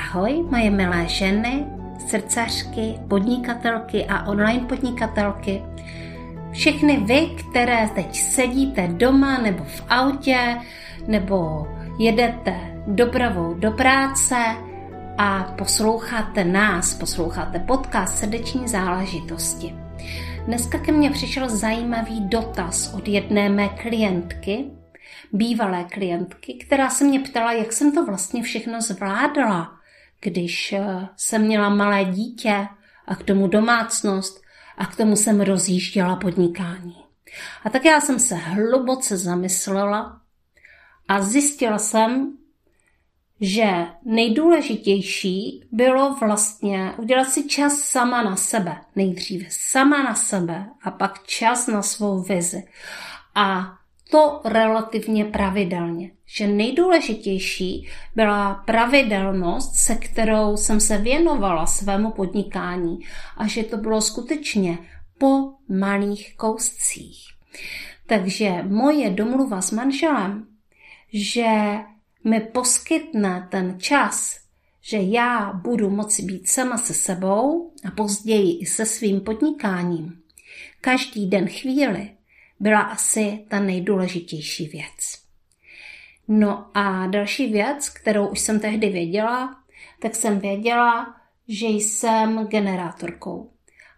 Ahoj, moje milé ženy, srdcařky, podnikatelky a online podnikatelky. Všechny vy, které teď sedíte doma nebo v autě, nebo jedete dopravou do práce a posloucháte nás, posloucháte podcast Srdeční záležitosti. Dneska ke mně přišel zajímavý dotaz od jedné mé klientky, bývalé klientky, která se mě ptala, jak jsem to vlastně všechno zvládala, když eh, jsem měla malé dítě a k tomu domácnost a k tomu jsem rozjížděla podnikání. A tak já jsem se hluboce zamyslela a zjistila jsem, že nejdůležitější bylo vlastně udělat si čas sama na sebe. Nejdříve sama na sebe a pak čas na svou vizi. A to relativně pravidelně. Že nejdůležitější byla pravidelnost, se kterou jsem se věnovala svému podnikání a že to bylo skutečně po malých kouscích. Takže moje domluva s manželem, že mi poskytne ten čas, že já budu moci být sama se sebou a později i se svým podnikáním, každý den chvíli, byla asi ta nejdůležitější věc. No a další věc, kterou už jsem tehdy věděla, tak jsem věděla, že jsem generátorkou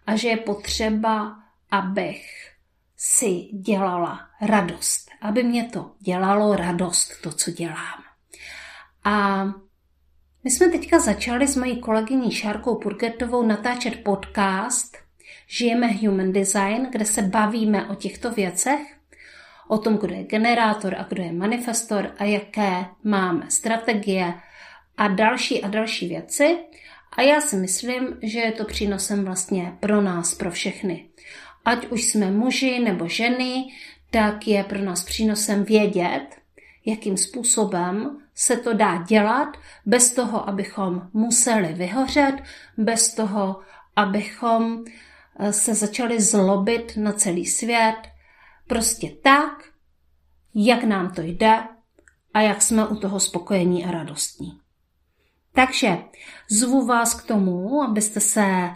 a že je potřeba, abych si dělala radost, aby mě to dělalo radost, to, co dělám. A my jsme teďka začali s mojí kolegyní Šárkou Purgetovou natáčet podcast Žijeme Human Design, kde se bavíme o těchto věcech, o tom, kdo je generátor a kdo je manifestor a jaké máme strategie a další a další věci. A já si myslím, že je to přínosem vlastně pro nás, pro všechny. Ať už jsme muži nebo ženy, tak je pro nás přínosem vědět, jakým způsobem se to dá dělat, bez toho, abychom museli vyhořet, bez toho, abychom Eh, se začali zlobit na celý svět, prostě tak, jak nám to jde a jak jsme u toho spokojení a radostní. Takže zvu vás k tomu, abyste se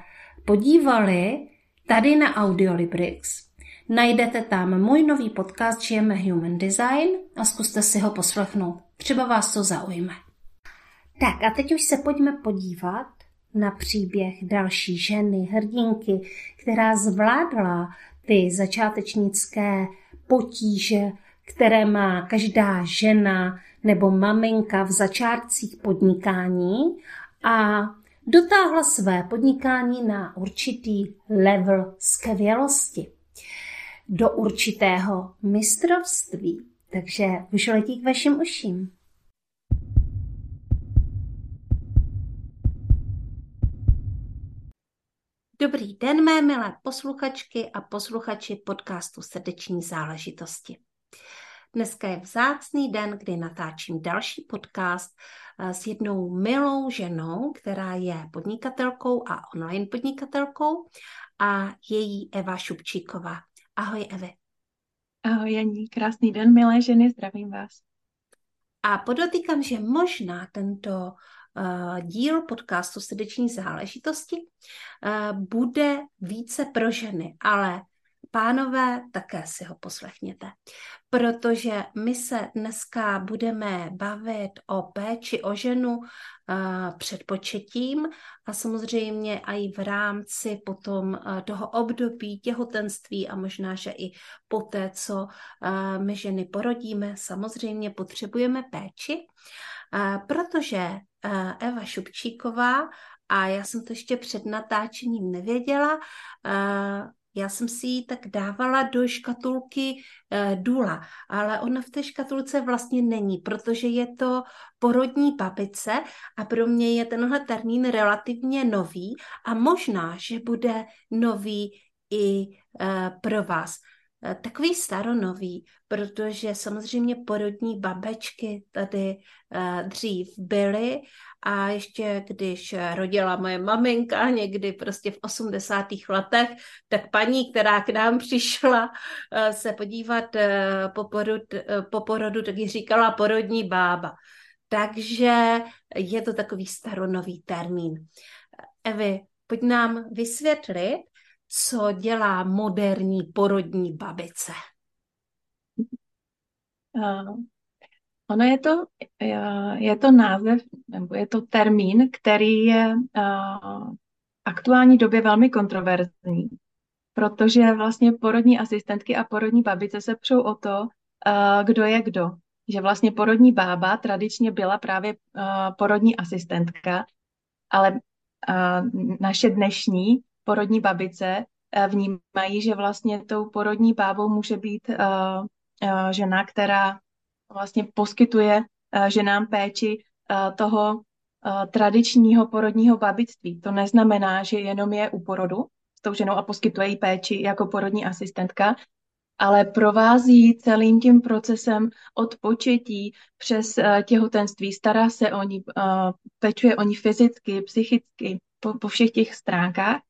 podívali tady na Audiolibrix. Najdete tam můj nový podcast Žijeme Human Design a zkuste si ho poslechnout. Třeba vás to zaujme. Tak a teď už se pojďme podívat na příběh další ženy, hrdinky, která zvládla ty začátečnické potíže, které má každá žena nebo maminka v začátcích podnikání a dotáhla své podnikání na určitý level skvělosti, do určitého mistrovství. Takže už letí k vašim uším. Dobrý den, mé milé posluchačky a posluchači podcastu Srdeční záležitosti. Dneska je vzácný den, kdy natáčím další podcast eh, s jednou milou ženou, která je podnikatelkou a online podnikatelkou a její Eva Šupčíková. Ahoj Evi. Ahoj Janí, krásný den, milé ženy, zdravím vás. A podotýkám, že možná tento díl podcastu Srdeční záležitosti eh, bude více pro ženy, ale pánové, také si ho poslechněte, protože my se dneska budeme bavit o péči o ženu eh, před početím a samozřejmě i v rámci potom toho období těhotenství a možná, že i poté, co my ženy porodíme, samozřejmě potřebujeme péči, protože Eva Šupčíková a já jsem to ještě před natáčením nevěděla. Já jsem si ji tak dávala do škatulky e, Dula, ale ona v té škatulce vlastně není, protože je to porodní babice a pro mě je tenhle termín relativně nový a možná, že bude nový i e, pro vás. E, takový staronový, protože samozřejmě porodní babečky tady dřív byly a ještě když rodila moje maminka někdy prostě v 80. letech, tak paní, která k nám přišla se podívat po, porod, po porodu, tak ji říkala porodní bába. takže je to takový staronový termín. Evi, pojď nám vysvětlit, co dělá moderní porodní babice. Uh, ono je to, je to název, nebo je to termín, který je uh, aktuální době velmi kontroverzní, protože vlastně porodní asistentky a porodní babice se přou o to, uh, kdo je kdo. Že vlastně porodní bába tradičně byla právě uh, porodní asistentka, ale uh, naše dnešní porodní babice uh, vnímají, že vlastně tou porodní bábou může být uh, uh, žena, která vlastně poskytuje ženám péči toho tradičního porodního babictví. To neznamená, že jenom je u porodu s tou ženou a poskytuje jí péči jako porodní asistentka, ale provází celým tím procesem od početí přes těhotenství, stará se o ní, pečuje o ní fyzicky, psychicky, po, po všech těch stránkách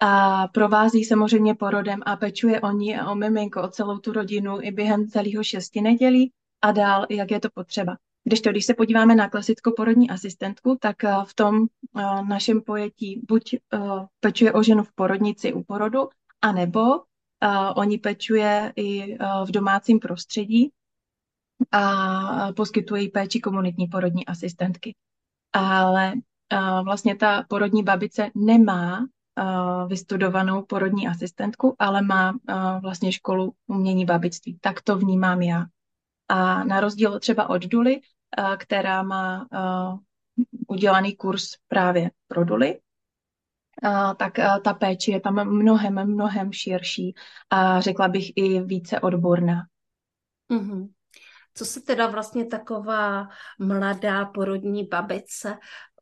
a provází samozřejmě porodem a pečuje o ní a o miminko, o celou tu rodinu i během celého šesti nedělí a dál, jak je to potřeba. Když to, když se podíváme na klasickou porodní asistentku, tak eh, v tom eh, našem pojetí buď eh, pečuje o ženu v porodnici u porodu, anebo oni pečuje i v domácím prostředí a poskytuje péči komunitní porodní asistentky. Ale vlastně ta porodní babice nemá vystudovanou porodní asistentku, ale má vlastně školu umění babictví. Tak to vnímám já. A na rozdíl třeba od Duly, která má udělaný kurz právě pro Duly, tak ta péče je tam mnohem, mnohem širší a řekla bych i více odborná. Mm-hmm. Co se teda vlastně taková mladá porodní babice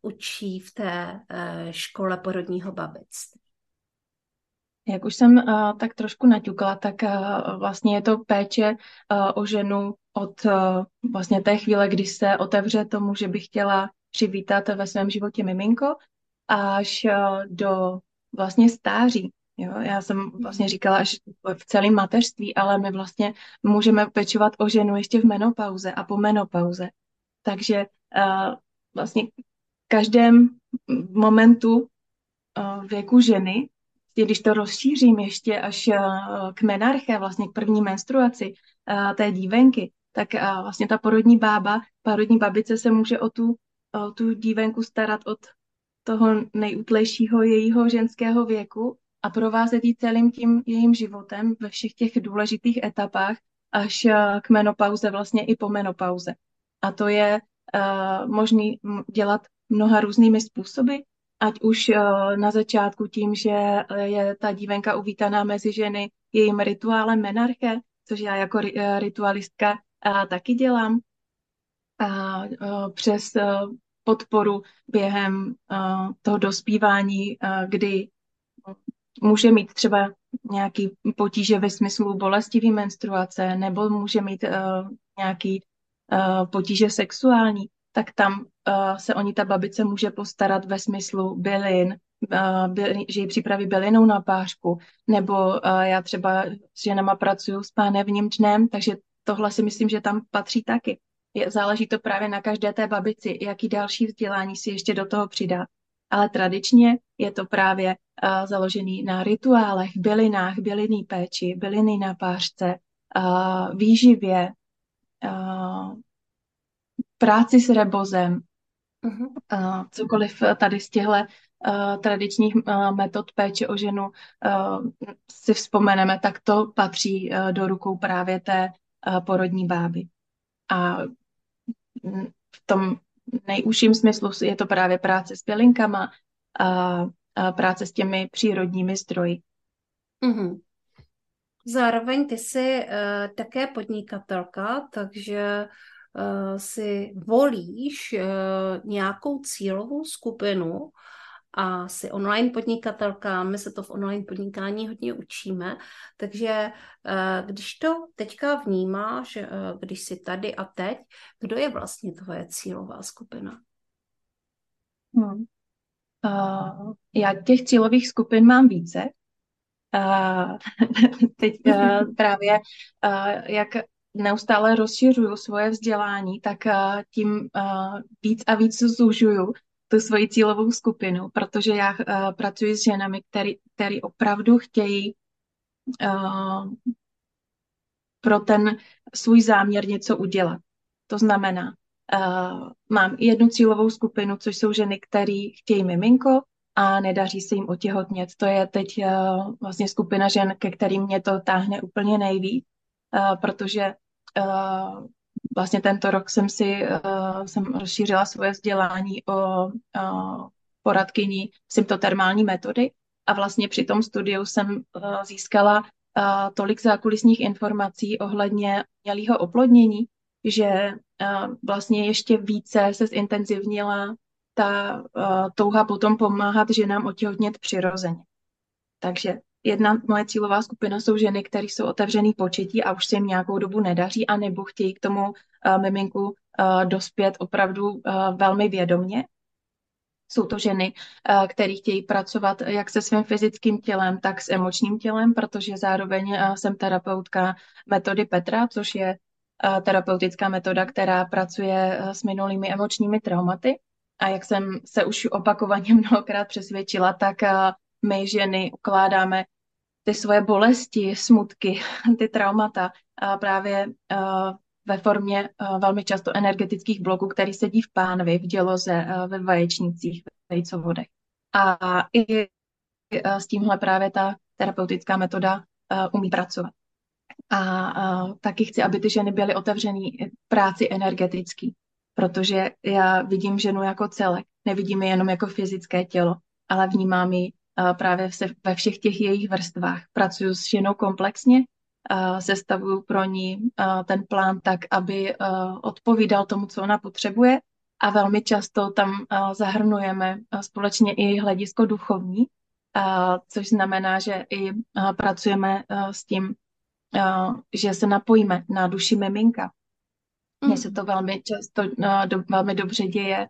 učí v té e, škole porodního babictví? Jak už jsem uh, tak trošku naťukla, tak uh, vlastně je to péče uh, o ženu od uh, vlastně té chvíle, kdy se otevře tomu, že bych chtěla přivítat ve svém životě miminko, až uh, do vlastně stáří. Jo? Já jsem vlastně říkala až v celém mateřství, ale my vlastně můžeme pečovat o ženu ještě v menopauze a po menopauze. Takže uh, vlastně každém momentu uh, věku ženy když to rozšířím ještě až eh, k menarche, vlastně k první menstruaci eh, té dívenky, tak eh, vlastně ta porodní bába, porodní babice se může o tu, o tu dívenku starat od toho nejútlejšího jejího ženského věku a provázet ji celým tím jejím životem ve všech těch důležitých etapách až k menopauze, vlastně i po menopauze. A to je uh, možný dělat mnoha různými způsoby, ať už uh, na začátku tím, že je ta dívenka uvítaná mezi ženy jejím rituálem menarche, což já jako uh, ritualistka taky dělám, a přes podporu během toho dospívání, kdy může mít třeba nějaký potíže ve smyslu bolestivý menstruace nebo může mít nějaký potíže sexuální, tak tam uh, se o ní ta babice může postarat ve smyslu bylin, uh, bylin, že ji připraví bylinou na pářku, nebo uh, já třeba s ženama pracuju s pánevním dnem, takže tohle si myslím, že tam patří taky. Je, záleží to právě na každé té babici, jaký další vzdělání si ještě do toho přidá. Ale tradičně je to právě uh, založený na rituálech, bylinách, bylinný péči, byliny na pářce, uh, výživě, uh, práci s rebozem, uh-huh. uh, cokoliv tady z těchto uh, tradičních uh, metod péče o ženu uh, si vzpomeneme, tak to patří uh, do rukou právě té uh, porodní báby. A v tom nejužším smyslu je to právě práce s bylinkama a, a práce s těmi přírodními zdroji. Uh-huh. Zároveň ty jsi uh, také podnikatelka, takže Eh, si volíš eh, nějakou cílovou skupinu a si online podnikatelka, my se to v online podnikání hodně učíme, takže eh, když to teďka vnímáš, když jsi tady a teď, kdo je vlastně tvoje cílová skupina? Hmm. Uh, já těch cílových skupin mám více. Uh, teď uh, právě, uh, jak neustále rozšiřuju svoje vzdělání, tak uh, tím uh, víc a víc zužuju tu svoji cílovou skupinu, protože já uh, pracuji s ženami, který opravdu chtějí pro ten svůj záměr něco udělat. To znamená, mám jednu cílovou skupinu, což jsou ženy, které chtějí miminko a nedaří se jim otěhotnět. To je teď uh, vlastně skupina žen, ke kterým mě to táhne úplně nejvíc, uh, protože uh, vlastně tento rok jsem si uh, jsem rozšířila svoje vzdělání o uh, poradkyni symptotermální metody a vlastně při tom studiu jsem uh, získala uh, tolik zákulisních informací ohledně mělého oplodnění, že uh, vlastně ještě více se zintenzivnila ta uh, touha potom pomáhat ženám otěhotnět přirozeně. Takže jedna moje cílová skupina jsou ženy, které jsou otevřený početí a už se jim nějakou dobu nedaří, anebo chtějí k tomu uh, miminku uh, dospět opravdu uh, velmi vědomně. Jsou to ženy, které chtějí pracovat jak se svým fyzickým tělem, tak s emočním tělem, protože zároveň jsem terapeutka metody Petra, což je terapeutická metoda, která pracuje s minulými emočními traumaty. A jak jsem se už opakovaně mnohokrát přesvědčila, tak my ženy ukládáme ty svoje bolesti, smutky, ty traumata právě ve formě velmi často energetických bloků, který sedí v pánvi, v děloze, ve vaječnících, v vejcovodech. A i s tímhle právě ta terapeutická metoda umí pracovat. A, a taky chci, aby ty ženy byly otevřený práci energetický protože já vidím ženu jako celek, nevidím ji jenom jako fyzické tělo, ale vnímám ji právě ve všech těch jejich vrstvách. Pracuji s ženou komplexně, sestavuju pro ní ten plán tak, aby odpovídal tomu, co ona potřebuje a velmi často tam zahrnujeme společně i hledisko duchovní, což znamená, že i pracujeme s tím, že se napojíme na duši miminka, mně se to velmi často, velmi dobře děje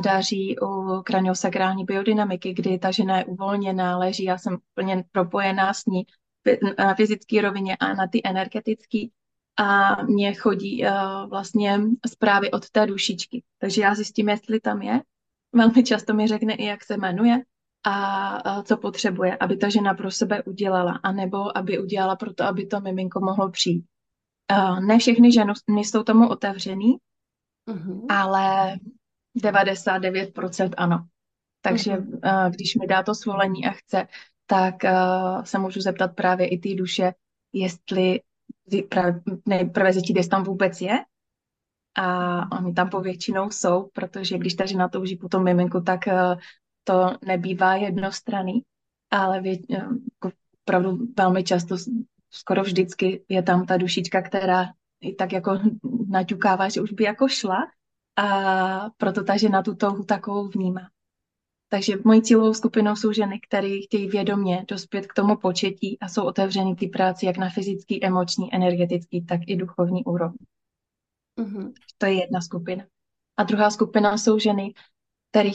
daří u kraniosakrální biodynamiky, kdy ta žena je uvolněná, leží, já jsem úplně propojená s ní na fyzické rovině a na ty energetické a mně chodí uh, vlastně zprávy od té dušičky. Takže já zjistím, jestli tam je. Velmi často mi řekne i, jak se jmenuje a uh, co potřebuje, aby ta žena pro sebe udělala, anebo aby udělala pro to, aby to miminko mohlo přijít. Uh, ne všechny ženy jsou tomu otevřený, uh-huh. ale 99% ano. Takže uh, když mi dá to svolení a chce, tak uh, se můžu zeptat právě i té duše, jestli nejprve zjistit, jestli tam vůbec je. A oni tam povětšinou jsou, protože když ta žena touží po tom miminku, tak uh, to nebývá jednostranný, ale vě, uh, opravdu velmi často skoro vždycky je tam ta dušička, která i tak jako naťukává, že už by jako šla a proto ta žena tu touhu takovou vnímá. Takže mojí cílovou skupinou jsou ženy, které chtějí vědomě dospět k tomu početí a jsou otevřený ty práci jak na fyzický, emoční, energetický, tak i duchovní úrovni. Mm-hmm. To je jedna skupina. A druhá skupina jsou ženy, které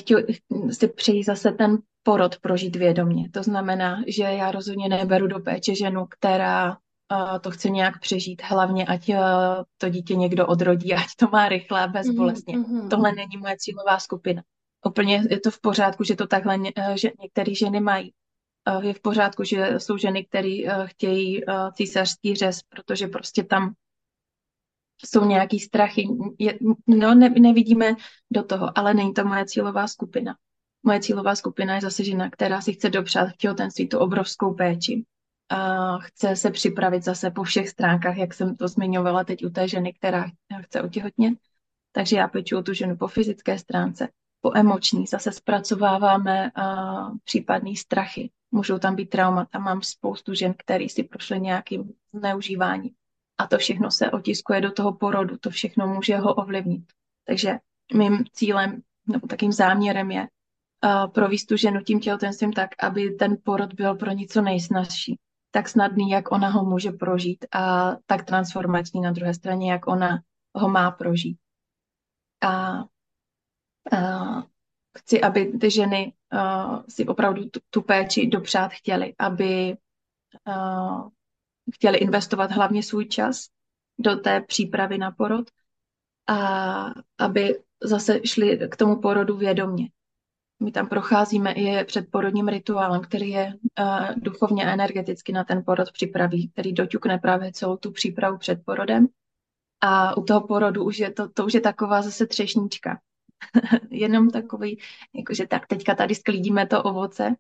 si přejí zase ten porod prožít vědomě. To znamená, že já rozhodně neberu do péče ženu, která to chce nějak přežít, hlavně ať uh, to dítě někdo odrodí, ať to má rychle a bezbolestně. Mm-hmm. Tohle není moje cílová skupina. Úplně je to v pořádku, že to takhle uh, že některé ženy mají. Uh, je v pořádku, že jsou ženy, které chtějí císařský řez, protože prostě tam jsou nějaký strachy. Je, no, ne, nevidíme do toho, ale není to moje cílová skupina. Moje cílová skupina je zase žena, která si chce dopřát v těhotenství tu obrovskou péči. A chce se připravit zase po všech stránkách, jak jsem to zmiňovala teď u té ženy, která chce otěhotnět. Takže já pečuju tu ženu po fyzické stránce, po emoční. Zase zpracováváme uh, případné strachy. Můžou tam být traumata. Mám spoustu žen, které si prošly nějakým zneužíváním. A to všechno se otiskuje do toho porodu. To všechno může ho ovlivnit. Takže mým cílem nebo takým záměrem je uh, provést tu ženu tím těhotenstvím tak, aby ten porod byl pro ní co nejsnažší. Tak snadný, jak ona ho může prožít a tak transformační na druhé straně, jak ona ho má prožít. A uh, chci, aby ty ženy uh, si opravdu tu, tu péči dopřát chtěly, aby uh, chtěli investovat hlavně svůj čas do té přípravy na porod a aby zase šli k tomu porodu vědomně. My tam procházíme i předporodním rituálem, který je uh, duchovně energeticky na ten porod připraví, který doťukne právě celou tu přípravu před porodem. A u toho porodu už je to, to už je taková zase třešnička. Jenom takový, jakože tak teďka tady sklídíme to ovoce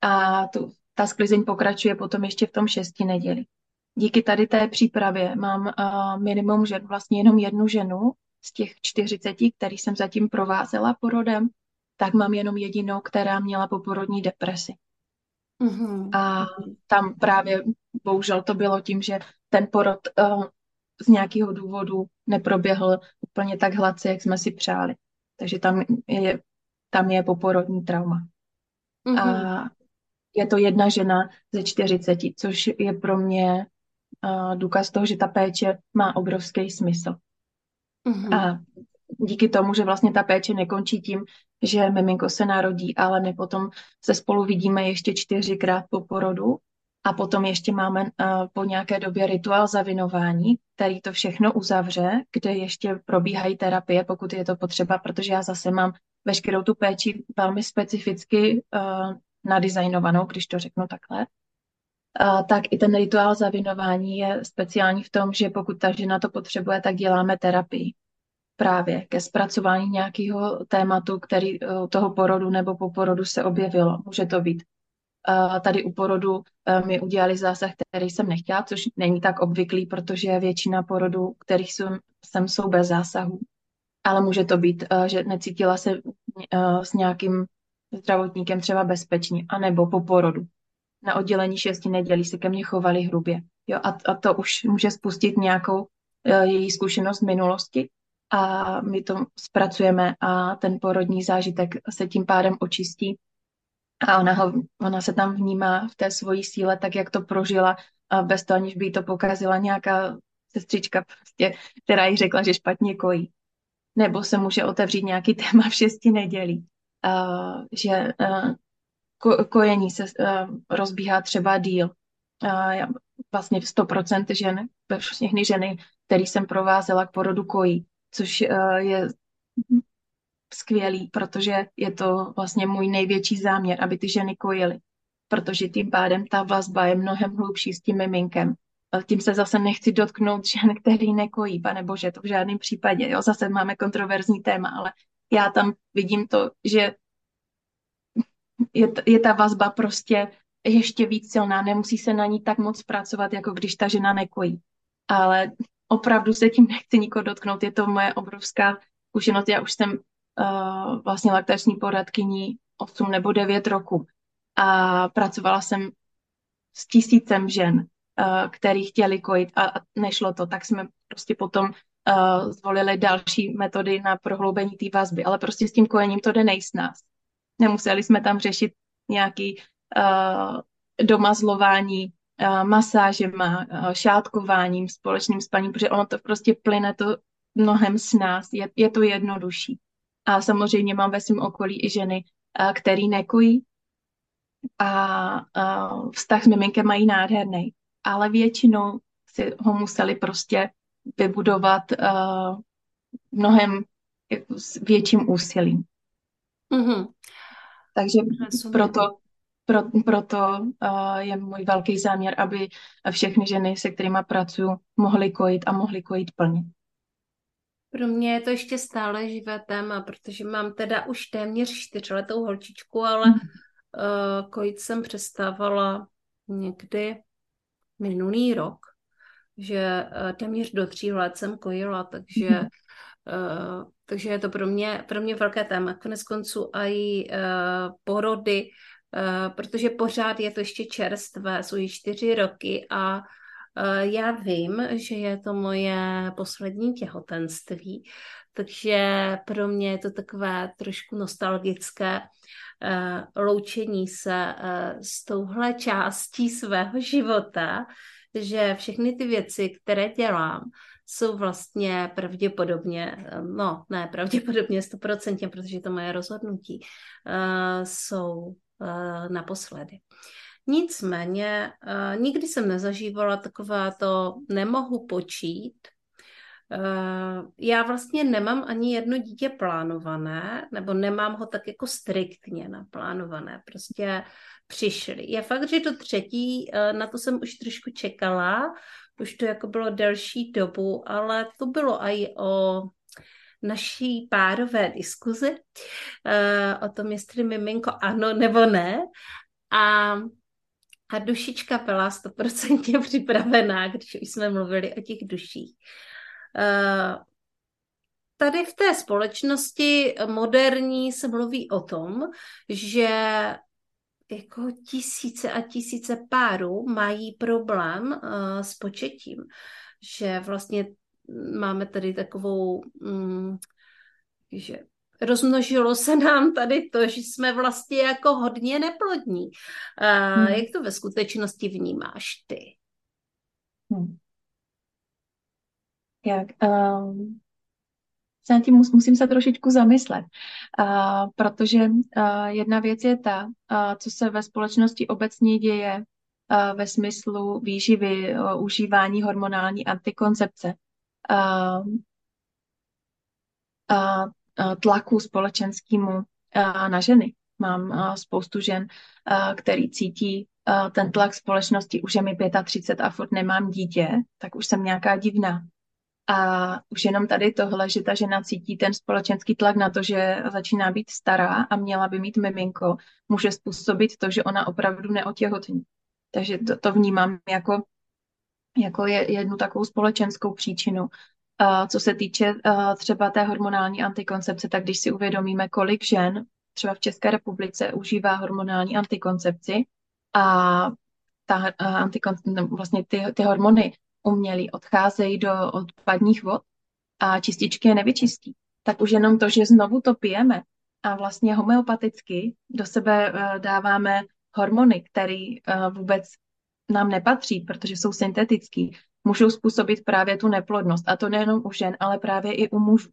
a tu, ta sklizeň pokračuje potom ještě v tom šesti neděli. Díky tady té přípravě mám uh, minimum žen, vlastně jenom jednu ženu z těch 40, který jsem zatím provázela porodem, tak mám jenom jedinou, která měla poporodní depresi. Mm-hmm. A tam právě bohužel to bylo tím, že ten porod uh, z nějakého důvodu neproběhl úplně tak hladce, jak jsme si přáli. Takže tam je, tam je poporodní trauma. Mm-hmm. A je to jedna žena ze 40, což je pro mě uh, důkaz toho, že ta péče má obrovský smysl. Mm-hmm. A díky tomu, že vlastně ta péče nekončí tím, že miminko se narodí, ale my potom se spolu vidíme ještě čtyřikrát po porodu a potom ještě máme uh, po nějaké době rituál zavinování, který to všechno uzavře, kde ještě probíhají terapie, pokud je to potřeba, protože já zase mám veškerou tu péči velmi specificky uh, nadizajnovanou, když to řeknu takhle. Uh, tak i ten rituál zavinování je speciální v tom, že pokud ta žena to potřebuje, tak děláme terapii právě ke zpracování nějakého tématu, který uh, toho porodu nebo po porodu se objevilo. Může to být tady u porodu e, mi udělali zásah, který jsem nechtěla, což není tak obvyklý, protože většina porodů, kterých jsem, jsem jsou bez zásahu. Ale může to být, že necítila se s nějakým zdravotníkem třeba bezpečně, anebo po porodu. Na oddělení šesti nedělí se ke mně chovali hrubě. Jo, a, a to už může spustit nějakou její zkušenost minulosti a my to zpracujeme a ten porodní zážitek se tím pádem očistí a ona, ho, ona se tam vnímá v té svojí síle, tak jak to prožila, a bez toho, aniž by to pokazila nějaká sestřička, prostě, která jí řekla, že špatně kojí. Nebo se může otevřít nějaký téma v šesti nedělí, uh, že uh, ko, kojení se uh, rozbíhá třeba díl. Uh, já, vlastně 100% žen, všechny ženy, který jsem provázela k porodu kojí, což uh, je skvělý, protože je to vlastně můj největší záměr, aby ty ženy kojily, protože tím pádem ta vazba je mnohem hlubší s tím miminkem. Tím se zase nechci dotknout žen, který nekojí, pane bože, to v žádném případě. Jo? Zase máme kontroverzní téma, ale já tam vidím to, že je, je ta vazba prostě ještě víc silná, nemusí se na ní tak moc pracovat, jako když ta žena nekojí. Ale opravdu se tím nechci nikoho dotknout, je to moje obrovská zkušenost. Já už jsem uh, vlastně laktační poradkyní 8 nebo 9 roku a pracovala jsem s tisícem žen, uh, který chtěli kojit a, nešlo to, tak jsme prostě potom uh, zvolili další metody na prohloubení té vazby, ale prostě s tím kojením to jde nejsnás. Nemuseli jsme tam řešit nějaký uh, domazlování, masážema, uh, šátkováním, společným spaním, protože ono to prostě plyne to mnohem s nás, je, je to jednodušší. A samozřejmě mám ve svém okolí i ženy, který nekojí a, vztah s miminkem mají nádherný. Ale většinou si ho museli prostě vybudovat mnohem jako s větším úsilím. Mm-hmm. Takže proto, pro, proto uh, je můj velký záměr, aby všechny ženy, se kterými pracuji, mohly kojit a mohly kojit plně. Pro mě je to ještě stále živé téma, protože mám teda už téměř čtyřletou holčičku, ale mm. uh, kojit jsem přestávala někdy minulý rok, že uh, téměř do tří let jsem kojila, takže uh, takže je to pro mě, pro mě velké téma. Konec konců i uh, porody, uh, protože pořád je to ještě čerstvé, jsou již čtyři roky a Eh, já vím, že je to moje poslední těhotenství, takže pro mě je to takové trošku nostalgické eh, loučení se eh, s touhle částí svého života, že všechny ty věci, které dělám, jsou vlastně pravděpodobně, no ne pravděpodobně stoprocentně, protože to moje rozhodnutí, jsou naposledy. Nicméně uh, nikdy jsem nezažívala takové to nemohu počít Eh, já vlastně nemám ani jedno dítě plánované, nebo nemám ho tak jako striktně naplánované. Prostě přišli. Je fakt, že to třetí, eh, na to jsem už trošku čekala, už to jako bylo delší dobu, ale to bylo i o naší párové diskuzi eh, o tom, jestli miminko ano nebo ne. A, a dušička byla stoprocentně připravená, když už jsme mluvili o těch duších. Eh, tady v té společnosti moderní se mluví o tom, že jako tisíce a tisíce párů mají problém uh, s početím, že vlastně máme tady takovou, um, že rozmnožilo se nám tady to, že jsme vlastně jako hodně neplodní. Uh, hmm. Jak to ve skutečnosti vnímáš ty? Hmm. Jak, um, se nad tím musím se trošičku zamyslet, uh, protože uh, jedna věc je ta, uh, co se ve společnosti obecně děje uh, ve smyslu výživy, uh, užívání hormonální antikoncepce, tlaku společenskému uh, na ženy. Mám uh, spoustu žen, uh, který cítí ten tlak společnosti, už je mi 35 a furt nemám dítě, tak už jsem nějaká divná. A už jenom tady tohle, že ta žena cítí ten společenský tlak na to, že začíná být stará a měla by mít miminko, může způsobit to, že ona opravdu neotěhotní. Takže to, to vnímám jako, jako je, jednu takovou společenskou příčinu. Co se týče třeba té hormonální antikoncepce, tak když si uvědomíme, kolik žen třeba v České republice užívá hormonální antikoncepci a ta uh, antikon, vlastně ty, ty hormony umělí odcházejí do odpadních vod a čističky je nevyčistí, tak už jenom to, že znovu to pijeme a vlastně homeopaticky do sebe dáváme hormony, které vůbec nám nepatří, protože jsou syntetický, můžou způsobit právě tu neplodnost. A to nejenom u žen, ale právě i u mužů,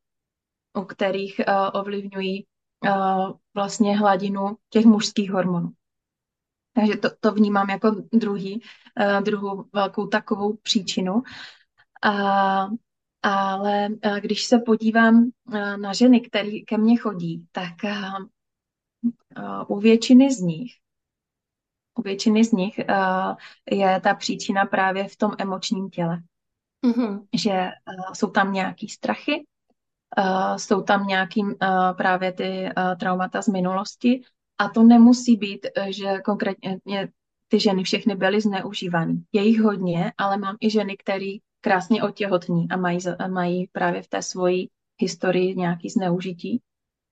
u kterých uh, ovlivňují uh, vlastně hladinu těch mužských hormonů. Takže to, to vnímám jako druhý, uh, druhou velkou takovou příčinu. A, ale uh, když se podívám uh, na ženy, které ke mně chodí, tak uh, u většiny z nich u většiny z nich uh, je ta příčina právě v tom emočním těle. Mm-hmm. Že uh, jsou tam nějaký strachy, uh, jsou tam nějaký uh, právě ty uh, traumata z minulosti a to nemusí být, že konkrétně ty ženy všechny byly zneužívané. Je jich hodně, ale mám i ženy, které krásně otěhotní a mají, mají právě v té svoji historii nějaký zneužití.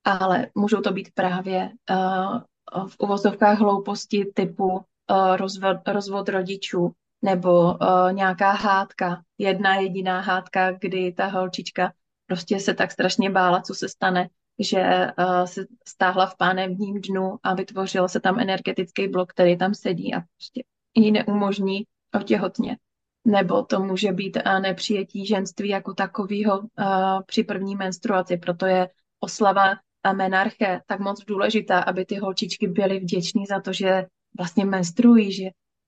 Ale můžou to být právě uh, v uvozovkách hlouposti typu uh, rozvod, rozvod rodičů nebo uh, nějaká hádka, jedna jediná hádka, kdy ta holčička prostě se tak strašně bála, co se stane, že se stáhla v pánevním dnu a vytvořil se tam energetický blok, který tam sedí a prostě jí neumožní otěhotně. Nebo to může být nepřijetí ženství jako takového při první menstruaci, proto je oslava menarche tak moc důležitá, aby ty holčičky byly vděční za to, že vlastně menstruují, že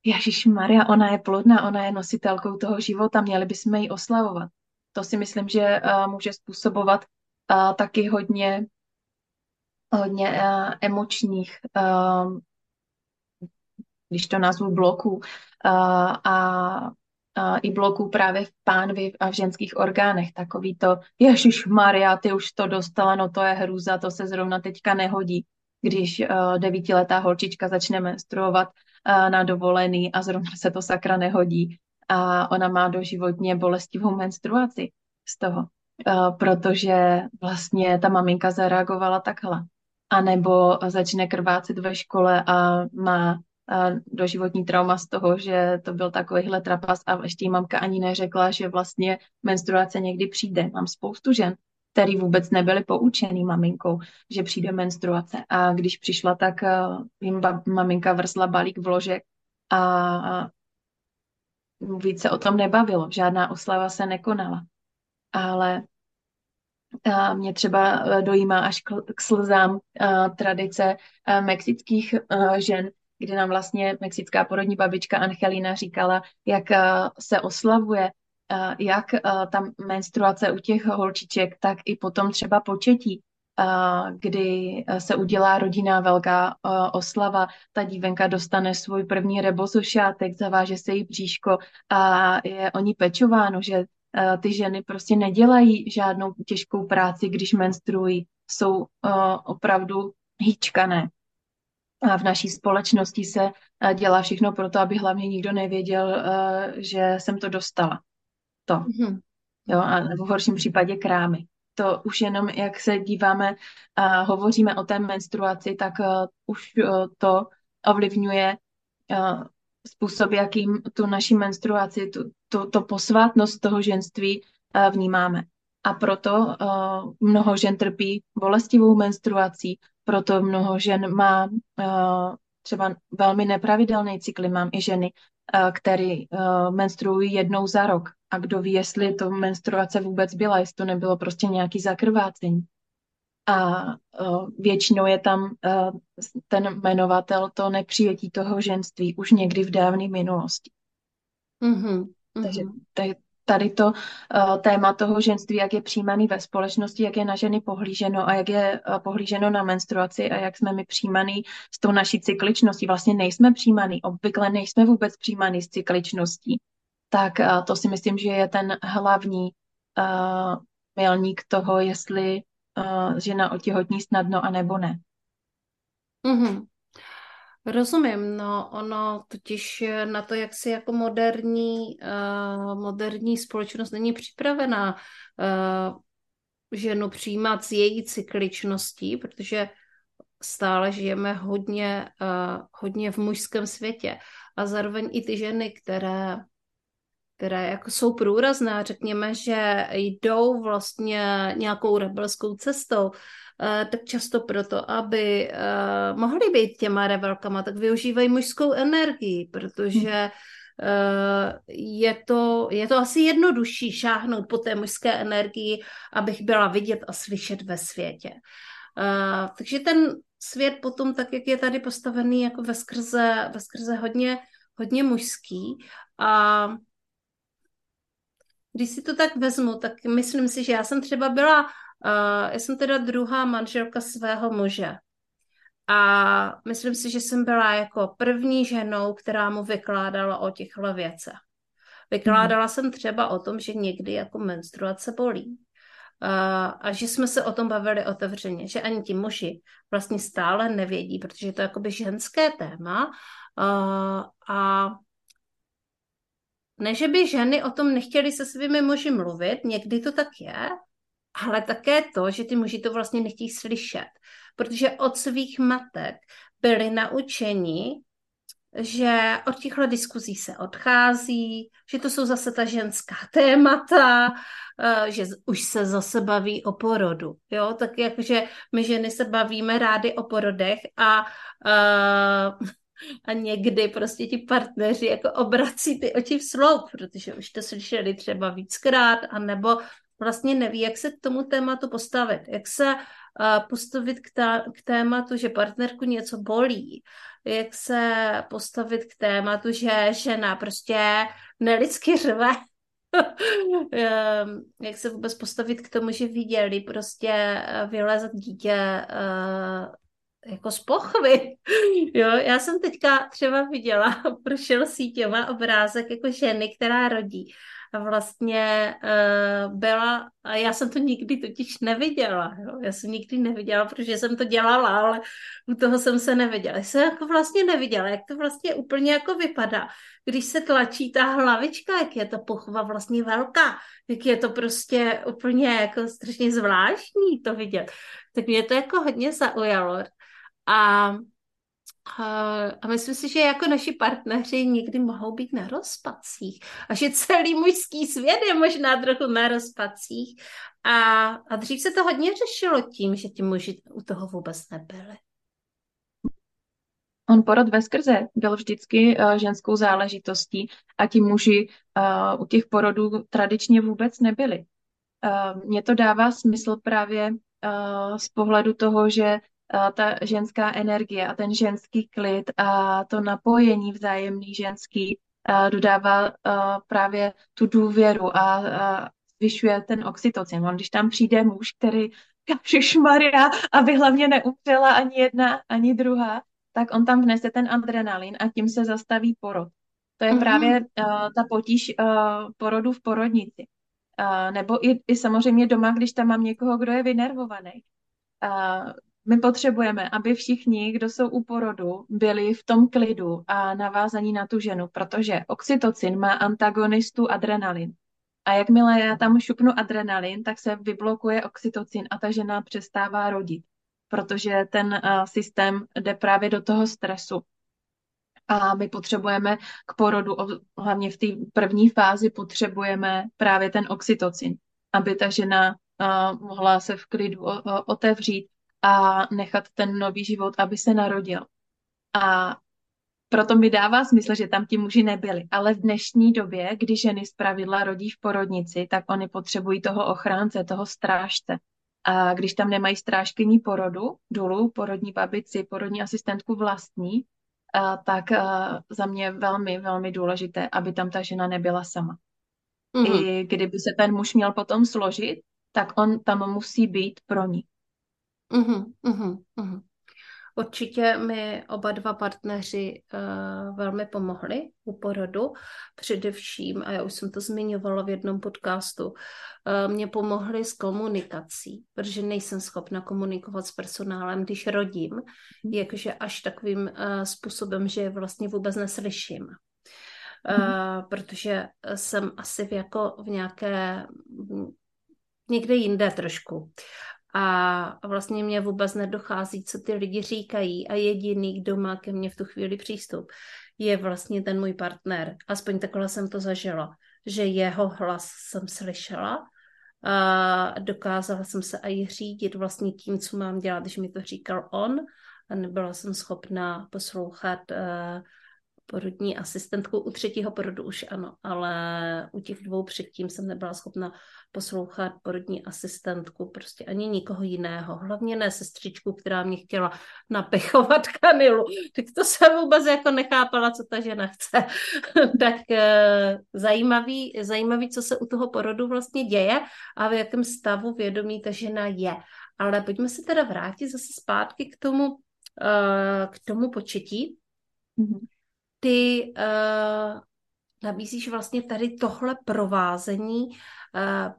Ježíš Maria, ona je plodná, ona je nositelkou toho života, měli bychom ji oslavovat. To si myslím, že uh, může způsobovat a taky hodně, hodně uh, emočních, když to nazvu bloků, a i bloků právě v pánvi a v ženských orgánech. Takový to, Ježíš Maria, ty už to dostala, no to je hrůza, to se zrovna teďka nehodí, když devítiletá holčička začne menstruovat na dovolený a zrovna se to sakra nehodí a ona má doživotně bolestivou menstruaci z toho. Protože vlastně ta maminka zareagovala takhle. A nebo začne krvácet ve škole a má doživotní trauma z toho, že to byl takovýhle trapas a ještě jí mamka ani neřekla, že vlastně menstruace někdy přijde. Mám spoustu žen, který vůbec nebyly poučený maminkou, že přijde menstruace. A když přišla, tak eh, jim maminka vrzla balík vložek a víc se o tom nebavilo. Žádná oslava se nekonala ale mě třeba e, dojímá až k slzám e, tradice e, mexických žen, kdy nám vlastně mexická porodní babička Angelina říkala, jak se oslavuje jak ta menstruace u těch holčiček, tak i potom třeba početí, kdy se udělá rodinná velká oslava, ta dívenka dostane svůj první rebozošátek, zaváže se jí bříško a je o ní pečováno, že ty ženy prostě nedělají žádnou těžkou práci, když menstruují, jsou opravdu hýčkané. A v naší společnosti se dělá všechno pro to, aby hlavně nikdo nevěděl, že jsem to dostala. To. Mm-hmm. Jo, a v horším případě krámy to už jenom, jak se díváme a hovoříme o té menstruaci, tak uh, už to ovlivňuje způsob, jakým tu naši menstruaci, tu, tu, to posvátnost toho ženství vnímáme. A proto uh, mnoho žen trpí bolestivou menstruací, proto mnoho žen má uh, třeba velmi nepravidelný cykly. Mám i ženy, uh, které uh, menstruují jednou za rok a kdo ví, jestli to menstruace vůbec byla, jestli to nebylo prostě nějaký zakrvácení. A uh, většinou je tam uh, ten jmenovatel to nepřijetí toho ženství už někdy v dávné minulosti. Mm-hmm. Takže tady to uh, téma toho ženství, jak je přijímaný ve společnosti, jak je na ženy pohlíženo a jak je uh, pohlíženo na menstruaci a jak jsme my přijímaný s tou naší cykličností. Vlastně nejsme přijímaný, obvykle nejsme vůbec přijímaný s cykličností tak to si myslím, že je ten hlavní uh, milník toho, jestli uh, žena otěhotní snadno a nebo ne. Mm-hmm. Rozumím, no ono totiž na to, jak si jako moderní, uh, moderní společnost není připravená uh, ženu přijímat s její cykličností, protože stále žijeme hodně, uh, hodně v mužském světě. A zároveň i ty ženy, které které jako jsou průrazné, řekněme, že jdou vlastně nějakou rebelskou cestou, eh, tak často proto, aby eh, mohly být těma rebelkama, tak využívají mužskou energii, protože eh, je to, je to asi jednodušší šáhnout po té mužské energii, abych byla vidět a slyšet ve světě. takže ten svět potom, tak jak je tady postavený, jako ve skrze, ve skrze hodně, hodně mužský a když si to tak vezmu, tak myslím si, že já jsem třeba byla, uh, já jsem teda druhá manželka svého muže. A myslím si, že jsem byla jako první ženou, která mu vykládala o těchto věcech. Vykládala mm. jsem třeba o tom, že někdy jako menstruace bolí. Uh, a že jsme se o tom bavili otevřeně, že ani ti muži vlastně stále nevědí, protože je to jakoby ženské téma uh, a ne, že by ženy o tom nechtěly se svými muži mluvit, někdy to tak je, ale také to, že ty muži to vlastně nechtějí slyšet, protože od svých matek byli naučeni, že od těchto diskuzí se odchází, že to jsou zase ta ženská témata, eh, že už se zase baví o porodu. Jo? Tak jakože my ženy se bavíme rády o porodech a uh, a někdy prostě ti partneři jako obrací ty oči v sloup, protože už to slyšeli třeba víckrát, anebo vlastně neví, jak se k tomu tématu postavit, jak se uh, postavit k, ta, k tématu, že partnerku něco bolí, jak se postavit k tématu, že žena prostě nelidsky řve, ehm, jak se vůbec postavit k tomu, že viděli prostě eh, vylezat dítě uh, jako z pochvy. Jo, já jsem teďka třeba viděla, prošel sítěma obrázek jako ženy, která rodí. Vlastně uh, byla, a já jsem to nikdy totiž neviděla, jo? já jsem nikdy neviděla, protože jsem to dělala, ale u toho jsem se neviděla. Já jsem jako vlastně neviděla, jak to vlastně úplně jako vypadá, když se tlačí ta hlavička, jak je ta pochva vlastně velká, jak je to prostě úplně jako strašně zvláštní to vidět. Tak mě to jako hodně zaujalo. A, a myslím si, že jako naši partneři někdy mohou být na rozpacích a že celý mužský svět je možná trochu na rozpacích. A, a dřív se to hodně řešilo tím, že ti muži u toho vůbec nebyli. On porod ve skrze byl vždycky uh, ženskou záležitostí a ti muži uh, u těch porodů tradičně vůbec nebyli. Uh, mně to dává smysl právě z pohledu toho, že ta ženská energie a ten ženský klid a to napojení vzájemný ženský dodává právě tu důvěru a zvyšuje ten oxytocin. On, když tam přijde muž, který Maria, aby hlavně neumřela ani jedna, ani druhá, tak on tam vnese ten adrenalin a tím se zastaví porod. To je mm-hmm. právě uh, ta potíž uh, porodu v porodnici. Uh, nebo i, i samozřejmě doma, když tam mám někoho, kdo je vynervovaný. Uh, my potřebujeme, aby všichni, kdo jsou u porodu, byli v tom klidu a navázaní na tu ženu, protože oxytocin má antagonistu adrenalin. A jakmile já tam šupnu adrenalin, tak se vyblokuje oxytocin a ta žena přestává rodit, protože ten uh, systém jde právě do toho stresu. A my potřebujeme k porodu, hlavně v té první fázi, potřebujeme právě ten oxytocin, aby ta žena uh, mohla se v klidu otevřít a nechat ten nový život, aby se narodil. A proto mi dává smysl, že tam ti muži nebyli. Ale v dnešní době, kdy ženy z pravidla rodí v porodnici, tak oni potřebují toho ochránce, toho strážce. A když tam nemají strážkyní porodu, dolů, porodní babici, porodní asistentku vlastní, a tak a za mě je velmi, velmi důležité, aby tam ta žena nebyla sama. Mm-hmm. I kdyby se ten muž měl potom složit, tak on tam musí být pro ní. Mm-hmm, mm-hmm. Určitě mi oba dva partneři uh, velmi pomohli u porodu. Především, a já už jsem to zmiňovala v jednom podcastu, uh, mě pomohli s komunikací, protože nejsem schopna komunikovat s personálem, když rodím, mhm. jakože až takovým uh, způsobem, že vlastně vůbec neslyším. Uh, protože jsem asi v jako v nějaké někde jinde trošku a vlastně mě vůbec nedochází, co ty lidi říkají a jediný, kdo má ke mně v tu chvíli přístup, je vlastně ten můj partner. Aspoň takhle jsem to zažila, že jeho hlas jsem slyšela a dokázala jsem se i řídit vlastně tím, co mám dělat, když mi to říkal on a nebyla jsem schopná poslouchat uh, porodní asistentku. U třetího porodu už ano, ale u těch dvou předtím jsem nebyla schopna poslouchat porodní asistentku, prostě ani nikoho jiného. Hlavně ne sestřičku, která mě chtěla napechovat kanilu. Tak to jsem vůbec jako nechápala, co ta žena chce. tak e, zajímavý, zajímavý, co se u toho porodu vlastně děje a v jakém stavu vědomí ta žena je. Ale pojďme se teda vrátit zase zpátky k tomu, e, k tomu početí. Mm-hmm ty uh, nabízíš vlastně tady tohle provázení uh,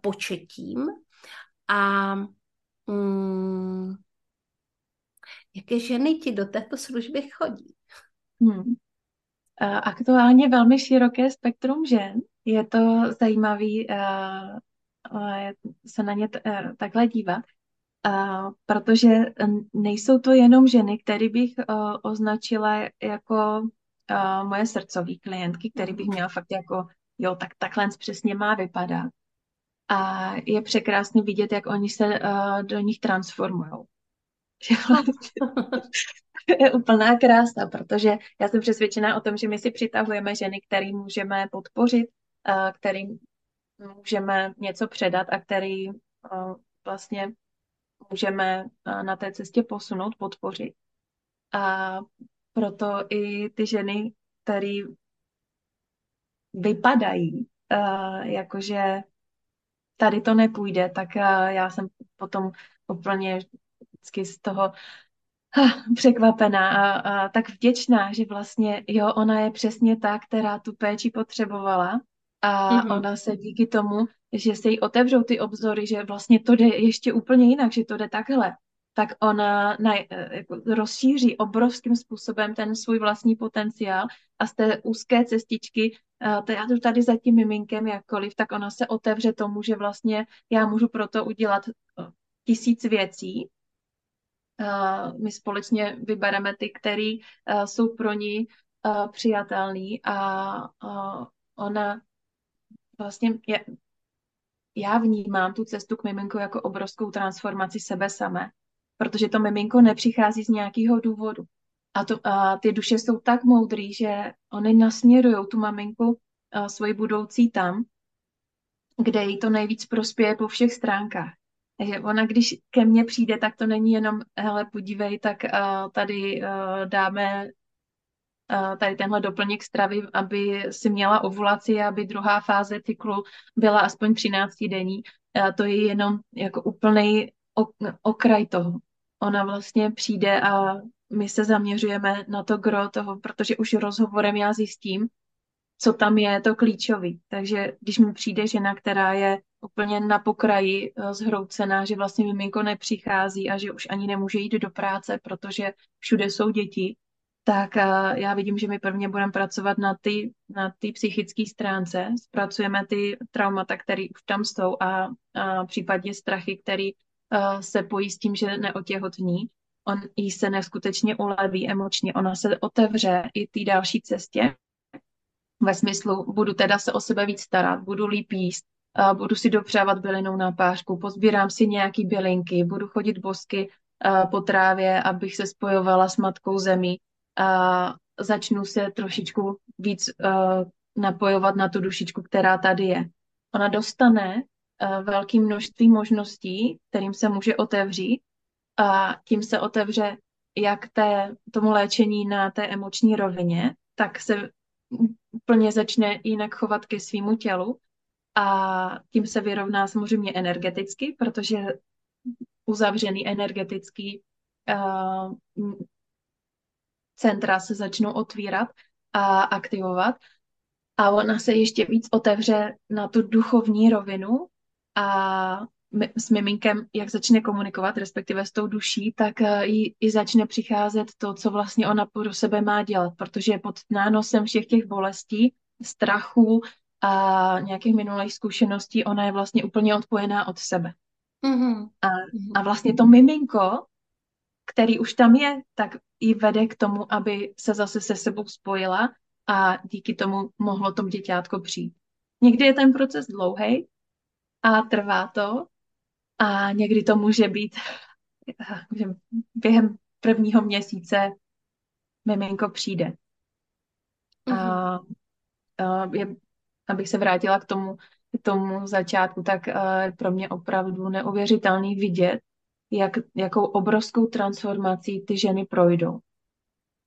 početím a um, jaké ženy ti do této služby chodí? Hmm. Aktuálně velmi široké spektrum žen. Je to zajímavý uh, se na ně uh, takhle dívat, protože nejsou to jenom ženy, které bych označila jako uh, moje srdcové klientky, který bych měla fakt jako, jo, tak takhle přesně má vypadat. A je překrásný vidět, jak oni se uh, do nich transformují. je úplná krása, protože já jsem přesvědčená o tom, že my si přitahujeme ženy, které můžeme podpořit, uh, kterým můžeme něco předat a který uh, vlastně můžeme na té cestě posunout, podpořit. A proto i ty ženy, které vypadají, uh, jakože tady to nepůjde, tak uh, já jsem potom úplně vždycky z toho uh, překvapená a, a tak vděčná, že vlastně jo, ona je přesně ta, která tu péči potřebovala a mm-hmm. ona se díky tomu, že se jí otevřou ty obzory, že vlastně to jde ještě úplně jinak, že to jde takhle, tak ona na, jako rozšíří obrovským způsobem ten svůj vlastní potenciál a z té úzké cestičky, eh, to já to tady za tím miminkem jakkoliv, tak ona se otevře tomu, že vlastně já můžu pro to udělat eh, tisíc věcí. Eh, my společně vybereme ty, které jsou pro ní přijatelný a ona vlastně je, já vnímám tu cestu k miminku jako obrovskou transformaci sebe samé protože to miminko nepřichází z nějakého důvodu. A, to, a ty duše jsou tak moudrý, že oni nasměrují tu maminku a svoji budoucí tam, kde jí to nejvíc prospěje po všech stránkách. Takže ona, když ke mně přijde, tak to není jenom, hele, podívej, tak uh, tady uh, dáme tady tenhle doplněk stravy, aby si měla ovulaci, aby druhá fáze cyklu byla aspoň 13 denní. To je jenom jako úplný okraj toho. Ona vlastně přijde a my se zaměřujeme na to gro toho, protože už rozhovorem já zjistím, co tam je to klíčový. Takže když mi přijde žena, která je úplně na pokraji eh, zhroucená, že vlastně miminko nepřichází a že už ani nemůže jít do práce, protože všude jsou děti, tak eh, já vidím, že my prvně budeme pracovat na ty, na ty psychické stránce, zpracujeme ty traumata, které už tam jsou a, a případně strachy, které se pojí s tím, že neotěhotní. On jí se neskutečně uleví emočně, ona se otevře i té další cestě, ve smyslu, budu teda se o sebe víc starat, budu líp jíst, budu si dopřávat bylinou na pášku, pozbírám si nějaký bylinky, budu chodit bosky po trávě, abych se spojovala s matkou zemí a začnu se trošičku víc napojovat na tu dušičku, která tady je. Ona dostane velké množství možností, kterým se může otevřít. A tím se otevře jak té, tomu léčení na té emoční rovině, tak se úplně začne jinak chovat ke svýmu tělu. A tím se vyrovná samozřejmě energeticky, protože uzavřený energetický uh, centra se začnou otvírat a aktivovat. A ona se ještě víc otevře na tu duchovní rovinu a s miminkem, jak začne komunikovat, respektive s tou duší, tak eh, jí, jí začne přicházet to, co vlastně ona pro sebe má dělat, protože je pod nánosem všech těch bolestí, strachů a nějakých minulých zkušeností, ona je vlastně úplně odpojená od sebe. Mm-hmm. A, a vlastně to miminko, který už tam je, tak ji vede k tomu, aby se zase se sebou spojila a díky tomu mohlo tomu děťátko přijít. Někdy je ten proces dlouhý a trvá to, a někdy to může být, že během prvního měsíce miminko přijde. Mm-hmm. A, a je, abych se vrátila k tomu, k tomu začátku, tak je pro mě opravdu neuvěřitelný vidět, jak, jakou obrovskou transformací ty ženy projdou.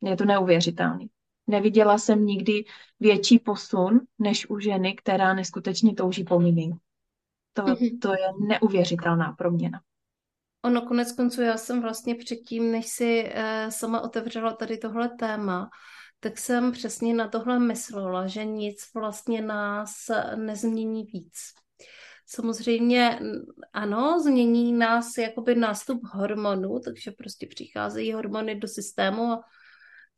Je to neuvěřitelný. Neviděla jsem nikdy větší posun, než u ženy, která neskutečně touží po miminku. To, mm-hmm. to je neuvěřitelná proměna. Ono konec konců, já jsem vlastně předtím, než si eh, sama otevřela tady tohle téma, tak jsem přesně na tohle myslela, že nic vlastně nás nezmění víc. Samozřejmě ano, změní nás jakoby nástup hormonů, takže prostě přicházejí hormony do systému a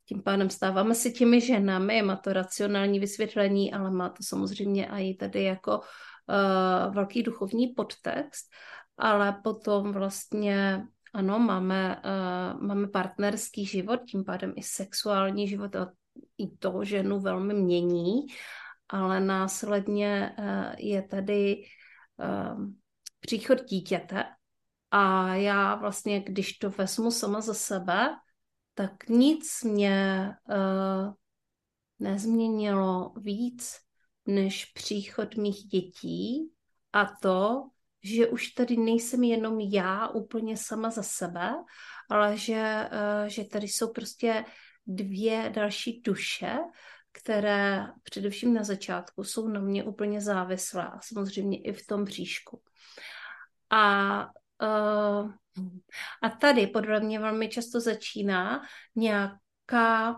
tím pádem stáváme si těmi ženami, má to racionální vysvětlení, ale má to samozřejmě i tady jako uh, velký duchovní podtext, ale potom vlastně ano, máme, uh, máme partnerský život, tím pádem i sexuální život a i to ženu velmi mění, ale následně uh, je tady uh, příchod dítěte. A já vlastně, když to vezmu sama za sebe, tak nic mě uh, nezměnilo víc, než příchod mých dětí a to, že už tady nejsem jenom já úplně sama za sebe, ale že, eh, že tady jsou prostě dvě další duše, které především na začátku jsou na mě úplně závislé a samozřejmě i v tom bříšku. A, uh, a tady podle mě velmi často začíná nějaká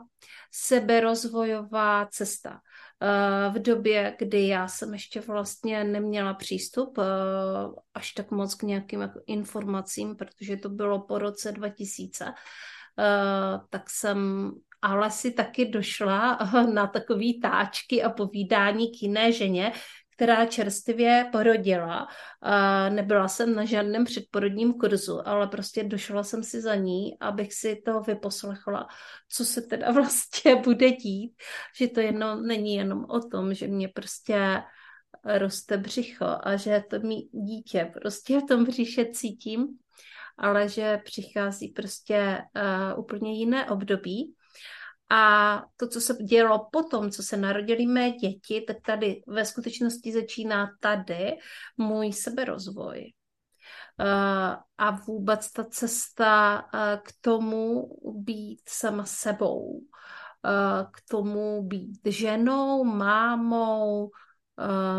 seberozvojová cesta. Eh, v době, kdy já jsem ještě vlastně neměla přístup eh, až tak moc k nějakým jako informacím, protože to bylo po roce 2000, eh, tak jsem ale si taky došla na takový táčky a povídání k jiné ženě, která čerstvě porodila. Nebyla jsem na žádném předporodním kurzu, ale prostě došla jsem si za ní, abych si to vyposlechla, co se teda vlastně bude dít, že to jenom není jenom o tom, že mě prostě roste břicho a že to mý dítě prostě v tom břiše cítím, ale že přichází prostě uh, úplně jiné období a to, co se dělo potom, co se narodili mé děti, tak tady ve skutečnosti začíná tady můj seberozvoj. Uh, a vůbec ta cesta uh, k tomu být sama sebou. k tomu být ženou, mámou,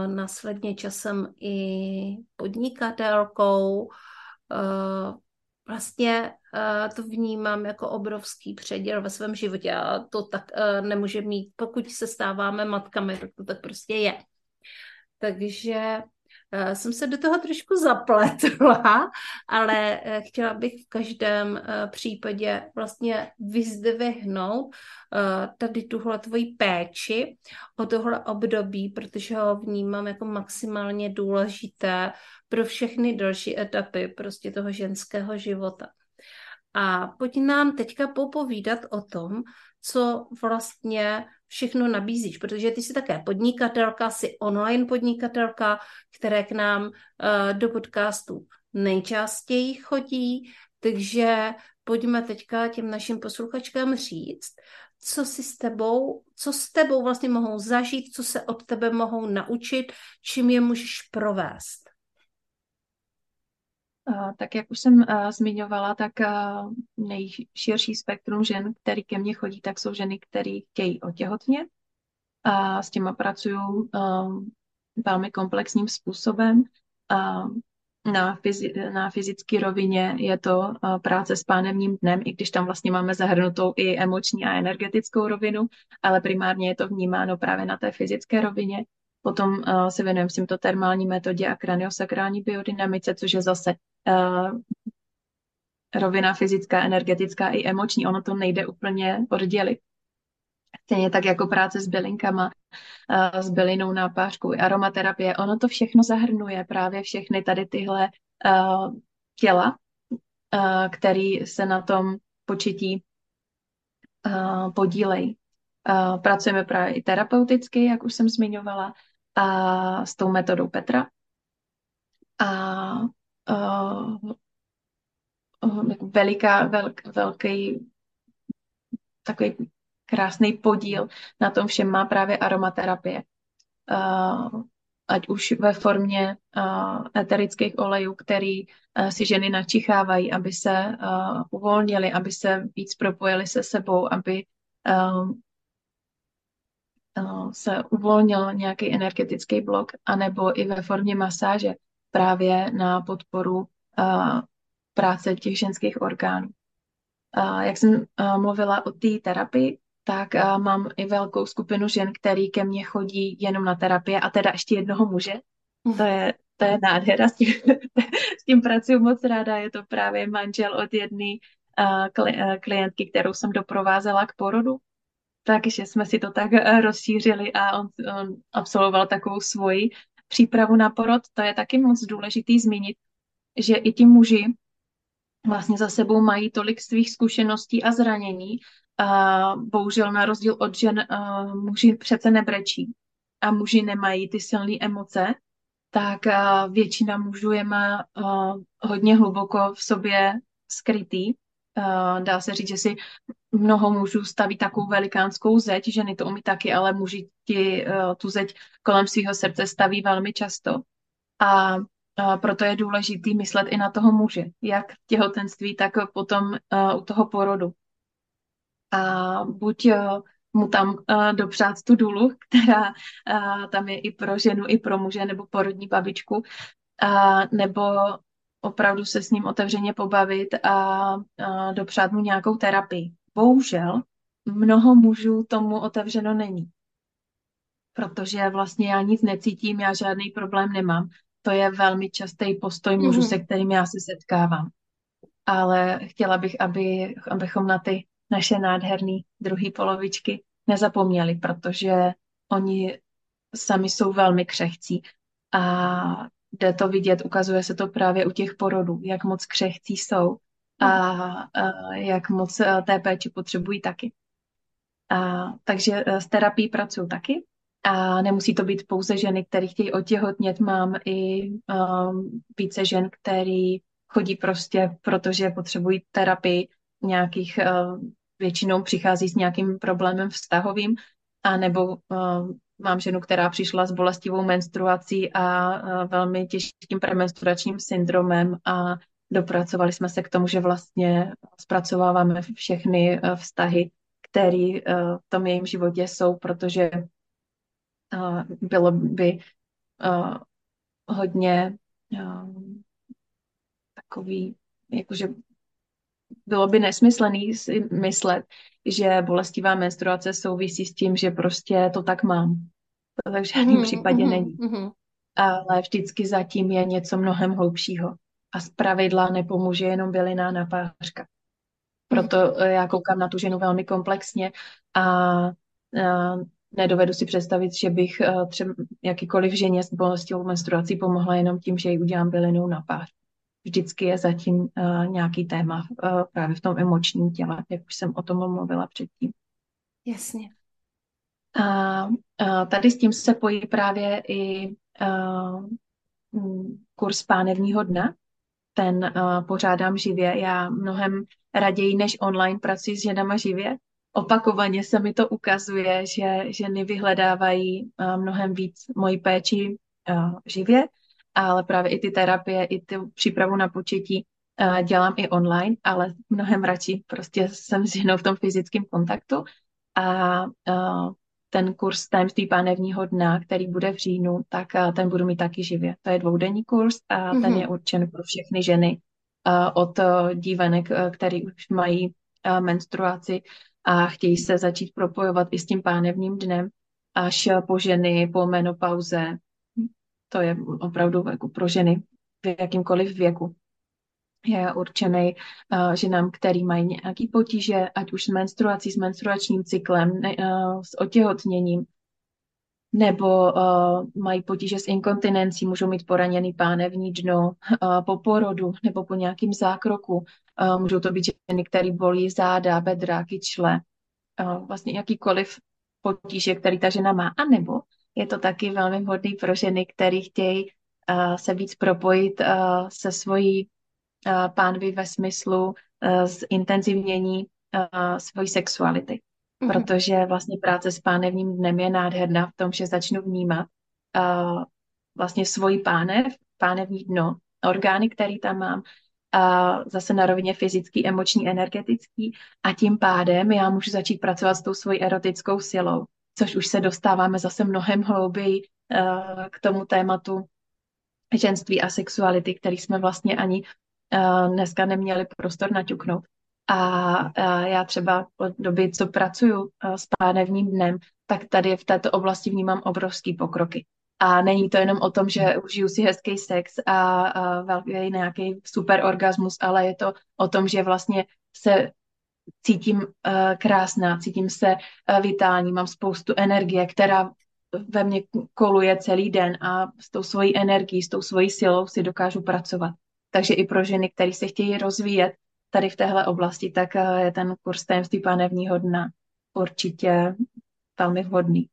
následně časem i podnikatelkou. Vlastně to vnímám jako obrovský předěl ve svém životě a to tak nemůže mít, pokud se stáváme matkami, tak to tak prostě je. Takže Eh, jsem se do toho trošku zapletla, ale eh, chtěla bych v každém eh, případě vlastně vyzdvihnout tady tuhle tvoji péči o tohle období, protože ho vnímám jako maximálně důležité pro všechny další etapy prostě toho ženského života. A pojď nám teďka popovídat o tom, co vlastně všechno nabízíš, protože ty jsi také podnikatelka, jsi online podnikatelka, které k nám uh, do podcastu nejčastěji chodí, takže pojďme teďka těm našim posluchačkám říct, co si s tebou, co s tebou vlastně mohou zažít, co se od tebe mohou naučit, čím je můžeš provést. Tak jak už jsem zmiňovala, tak nejširší spektrum žen, který ke mně chodí, tak jsou ženy, které chtějí otěhotnět. A s těma pracuju velmi komplexním způsobem. Na, fyzi- na fyzické rovině je to práce s pánevním dnem, i když tam vlastně máme zahrnutou i emoční a energetickou rovinu, ale primárně je to vnímáno právě na té fyzické rovině. Potom se věnujeme symptotermální metodě a kraniosakrální biodynamice, což je zase uh, rovina fyzická, energetická i emoční. Ono to nejde úplně oddělit. Stejně tak jako práce s bylinkama, uh, s bylinou nápářkou, aromaterapie. Ono to všechno zahrnuje právě všechny tady tyhle uh, těla, uh, se na tom početí uh, podílejí. Uh, pracujeme právě i terapeuticky, jak už jsem zmiňovala, a s tou metodou Petra. A uh, veliká, velk, velký takový krásný podíl na tom všem má právě aromaterapie. Uh, ať už ve formě uh, eterických olejů, který uh, si ženy načichávají, aby se uh, uvolnili, aby se víc propojili se sebou, aby uh, se uvolnil nějaký energetický blok, anebo i ve formě masáže právě na podporu práce těch ženských orgánů. Jak jsem mluvila o té terapii, tak mám i velkou skupinu žen, který ke mně chodí jenom na terapie a teda ještě jednoho muže. To je, to je nádhera, s tím, s tím pracuji moc ráda. Je to právě manžel od jedné klientky, kterou jsem doprovázela k porodu takže jsme si to tak rozšířili a on, on absolvoval takovou svoji přípravu na porod. To je taky moc důležitý zmínit, že i ti muži vlastně za sebou mají tolik svých zkušeností a zranění. A bohužel na rozdíl od žen muži přece nebrečí a muži nemají ty silné emoce, tak většina mužů je má hodně hluboko v sobě skrytý. Dá se říct, že si mnoho mužů staví takovou velikánskou zeď, ženy to umí taky, ale muži ti uh, tu zeď kolem svého srdce staví velmi často. A uh, proto je důležitý myslet i na toho muže, jak v těhotenství, tak potom uh, u toho porodu. A buď uh, mu tam uh, dopřát tu důlu, která uh, tam je i pro ženu, i pro muže, nebo porodní babičku, uh, nebo opravdu se s ním otevřeně pobavit a, a dopřát mu nějakou terapii bohužel mnoho mužů tomu otevřeno není. Protože vlastně já nic necítím, já žádný problém nemám. To je velmi častý postoj mužů, mm-hmm. se kterým já se setkávám. Ale chtěla bych, aby, abychom na ty naše nádherné druhé polovičky nezapomněli, protože oni sami jsou velmi křehcí. A jde to vidět, ukazuje se to právě u těch porodů, jak moc křehcí jsou a, a jak moc eh, té péči potřebují taky. A, takže eh, s terapií pracuji taky a nemusí to být pouze ženy, které chtějí otěhotnět. Mám i um, více žen, který chodí prostě, protože potřebují terapii nějakých, uh, většinou přichází s nějakým problémem vztahovým, a nebo uh, mám ženu, která přišla s bolestivou menstruací a uh, velmi těžkým premenstruačním syndromem a dopracovali jsme se k tomu, že vlastně zpracováváme všechny eh, vztahy, které v tom jejím životě jsou, protože bylo by hodně takový, jakože bylo by nesmyslený si myslet, že bolestivá menstruace souvisí s tím, že prostě to tak mám. To tak v žádném mm, případě mm, není. Mm. Ale vždycky zatím je něco mnohem hlubšího. A z pravidla nepomůže jenom byliná napářka. Proto mm. já koukám na tu ženu velmi komplexně a, a nedovedu si představit, že bych třeba jakýkoliv ženě s bolestivou menstruací pomohla jenom tím, že ji udělám bylinou napář vždycky je zatím uh, nějaký téma uh, právě v tom emočním těle, jak už jsem o tom mluvila předtím. Jasně. A, a tady s tím se pojí právě i uh, kurz pánevního dna. Ten uh, pořádám živě. Já mnohem raději než online pracuji s ženama živě. Opakovaně se mi to ukazuje, že ženy vyhledávají uh, mnohem víc moji péči uh, živě ale právě i ty terapie, i tu přípravu na početí uh, dělám i online, ale mnohem radši prostě jsem s ženou v tom fyzickém kontaktu a uh, ten kurz tajemství pánevního dna, který bude v říjnu, tak uh, ten budu mít taky živě. To je dvoudenní kurz a mm-hmm. ten je určen pro všechny ženy uh, od uh, dívenek, který už mají menstruaci a chtějí se začít propojovat i s tím pánevním dnem, až po ženy po menopauze, to je opravdu jako pro ženy v jakýmkoliv věku. Je určený uh, ženám, který mají nějaké potíže, ať už s menstruací, s menstruačním cyklem, ne, uh, s otěhotněním, nebo uh, mají potíže s inkontinencí, můžou mít poraněný pánevní dno uh, po porodu nebo po nějakým zákroku. Uh, můžou to být ženy, které bolí záda, bedra, kyčle, uh, vlastně jakýkoliv potíže, který ta žena má. A nebo je to taky velmi vhodný pro ženy, které chtějí uh, se víc propojit uh, se svojí uh, pánvy ve smyslu uh, zintenzivnění uh, svojí sexuality. Mm-hmm. Protože vlastně práce s pánevním dnem je nádherná v tom, že začnu vnímat uh, vlastně svoji pánev, pánevní dno, orgány, které tam mám, a zase na rovině fyzický, emoční, energetický a tím pádem já můžu začít pracovat s tou svojí erotickou silou což už se dostáváme zase mnohem hlouběji uh, k tomu tématu ženství a sexuality, který jsme vlastně ani uh, dneska neměli prostor naťuknout. A uh, já třeba od doby, co pracuju uh, s pánevním dnem, tak tady v této oblasti vnímám obrovský pokroky. A není to jenom o tom, že užiju si hezký sex a, velký nějaký super orgasmus, ale je to o tom, že vlastně se cítím krásná, cítím se vitální, mám spoustu energie, která ve mně koluje celý den a s tou svojí energií, s tou svojí silou si dokážu pracovat. Takže i pro ženy, které se chtějí rozvíjet tady v téhle oblasti, tak uh, je ten kurz tajemství pánevního dna určitě velmi vhodný.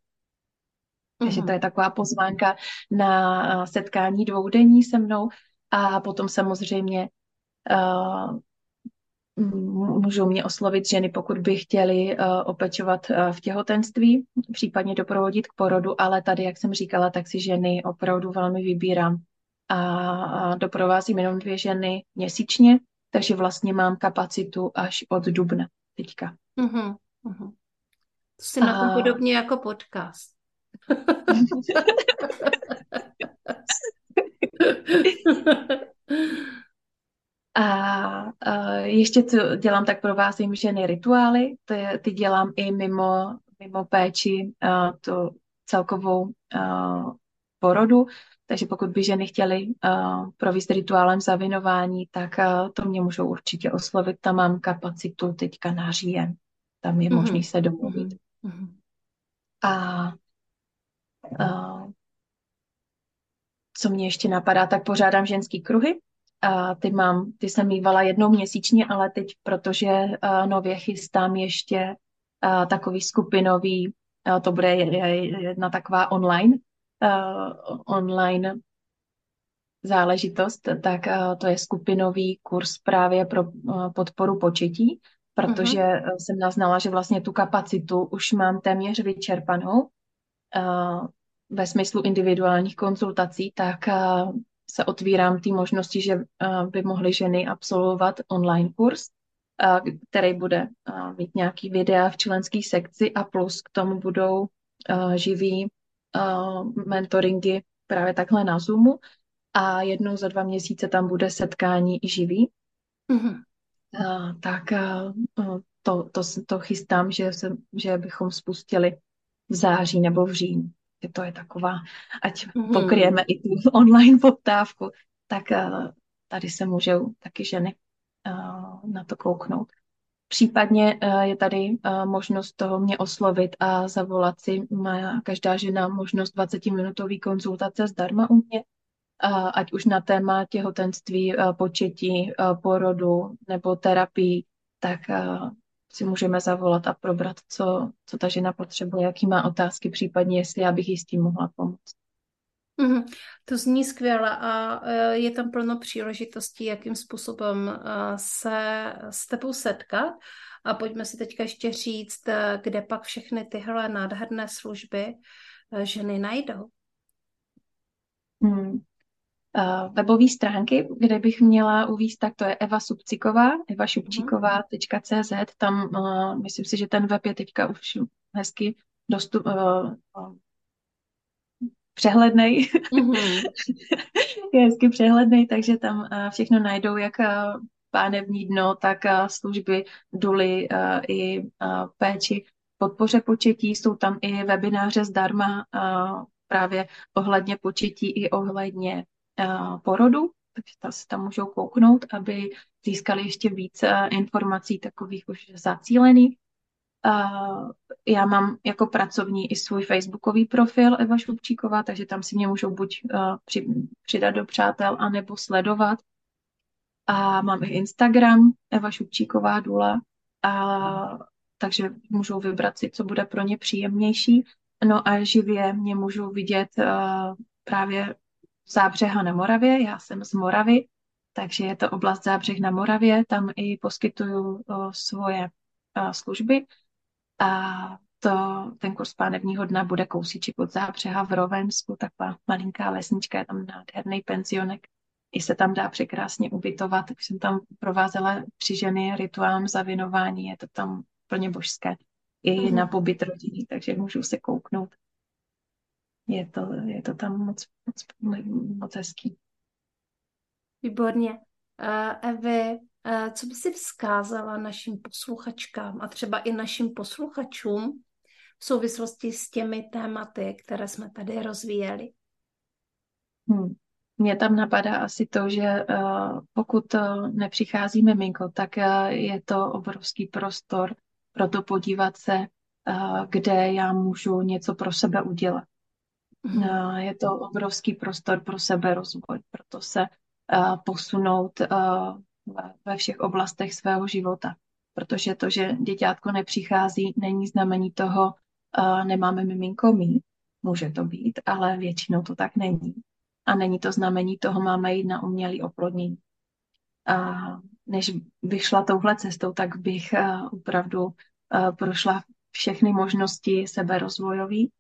Takže to je taková pozvánka na setkání dvoudenní se mnou a potom samozřejmě uh, můžou mě oslovit ženy, pokud by chtěli uh, opečovat uh, v těhotenství, případně doprovodit k porodu, ale tady, jak jsem říkala, tak si ženy opravdu velmi vybírám a, a doprovázím jenom dvě ženy měsíčně, takže vlastně mám kapacitu až od dubna teďka. Uh-huh, uh-huh. To si a... na tom podobně jako podcast. A uh, ještě co dělám, tak provázím ženy rituály, to je, ty dělám i mimo, mimo péči, uh, to celkovou uh, porodu, takže pokud by ženy chtěly uh, provést rituálem zavinování, tak uh, to mě můžou určitě oslovit. Tam mám kapacitu teďka na říjen. Tam je mm-hmm. možný se domluvit. Mm-hmm. A uh, co mě ještě napadá, tak pořádám ženský kruhy, a ty mám, ty jsem mývala jednou měsíčně, ale teď, protože uh, nově chystám ještě uh, takový skupinový, uh, to bude jedna taková online, uh, online záležitost, tak uh, to je skupinový kurz právě pro uh, podporu početí, protože uh-huh. jsem naznala, že vlastně tu kapacitu už mám téměř vyčerpanou uh, ve smyslu individuálních konzultací, tak uh, se otvírám ty možnosti, že by mohly ženy absolvovat online kurz který bude mít nějaký videa v členské sekci a plus k tomu budou živý mentoringy právě takhle na Zoomu a jednou za dva měsíce tam bude setkání i živý. Mm-hmm. Tak to, to, to chystám, že, se, že bychom spustili v září nebo v říjnu. To je taková, ať mm-hmm. pokryjeme i tu online poptávku, tak tady se můžou taky ženy na to kouknout. Případně je tady možnost toho mě oslovit a zavolat si. Má každá žena možnost 20-minutové konzultace zdarma u mě, ať už na téma těhotenství, početí, porodu nebo terapii, tak si můžeme zavolat a probrat, co, co ta žena potřebuje, jaký má otázky, případně jestli já bych jí s tím mohla pomoct. Mm-hmm. To zní skvěle a e, je tam plno příležitostí, jakým způsobem e, se s tebou setkat. A pojďme si teďka ještě říct, e, kde pak všechny tyhle nádherné služby ženy najdou. Hmm. Uh, webové stránky, kde bych měla uvíct, tak to je Eva Subciková, evašubčíková.cz, tam uh, myslím si, že ten web je teďka už hezky dostup, uh, přehlednej. Mm-hmm. je hezky přehlednej, takže tam uh, všechno najdou, jak uh, pánevní dno, tak uh, služby, duly uh, i péči podpoře početí. Jsou tam i webináře zdarma právě ohledně početí i ohledně porodu, takže ta se tam můžou kouknout, aby získali ještě víc informací takových už zacílených. Já mám jako pracovní i svůj facebookový profil Eva Šlupčíková, takže tam si mě můžou buď přidat do přátel, anebo sledovat. A mám i Instagram Eva Šupčíková Dula, a, takže můžou vybrat si, co bude pro ně příjemnější. No a živě mě můžou vidět uh, právě Zábřeha na Moravě, já jsem z Moravy, takže je to oblast Zábřeh na Moravě, tam i poskytuju o, svoje o, služby a to, ten kurz pánevního dna bude kousíček od Zábřeha v Rovensku, taková malinká lesnička, je tam nádherný penzionek, i se tam dá překrásně ubytovat, tak jsem tam provázela tři ženy rituálem zavinování, je to tam plně božské, i mm. na pobyt rodiny, takže můžu se kouknout je to, je to tam moc, moc, moc hezký. Výborně. Uh, uh, co by si vzkázala našim posluchačkám a třeba i našim posluchačům v souvislosti s těmi tématy, které jsme tady rozvíjeli? Hmm. Mně tam napadá asi to, že uh, pokud uh, nepřichází miminko, tak uh, je to obrovský prostor pro to podívat se, kde já můžu něco pro sebe udělat. Mm. Je to obrovský prostor pro seberozvoj, proto se posunout ve všech oblastech svého života. Protože to, že děťátko nepřichází, není znamení toho, nemáme miminko mít. Může to být, ale většinou to tak není. A není to znamení toho, máme jít na umělý oplodnění. A než bych šla touhle cestou, tak bych opravdu prošla všechny možnosti seberozvojový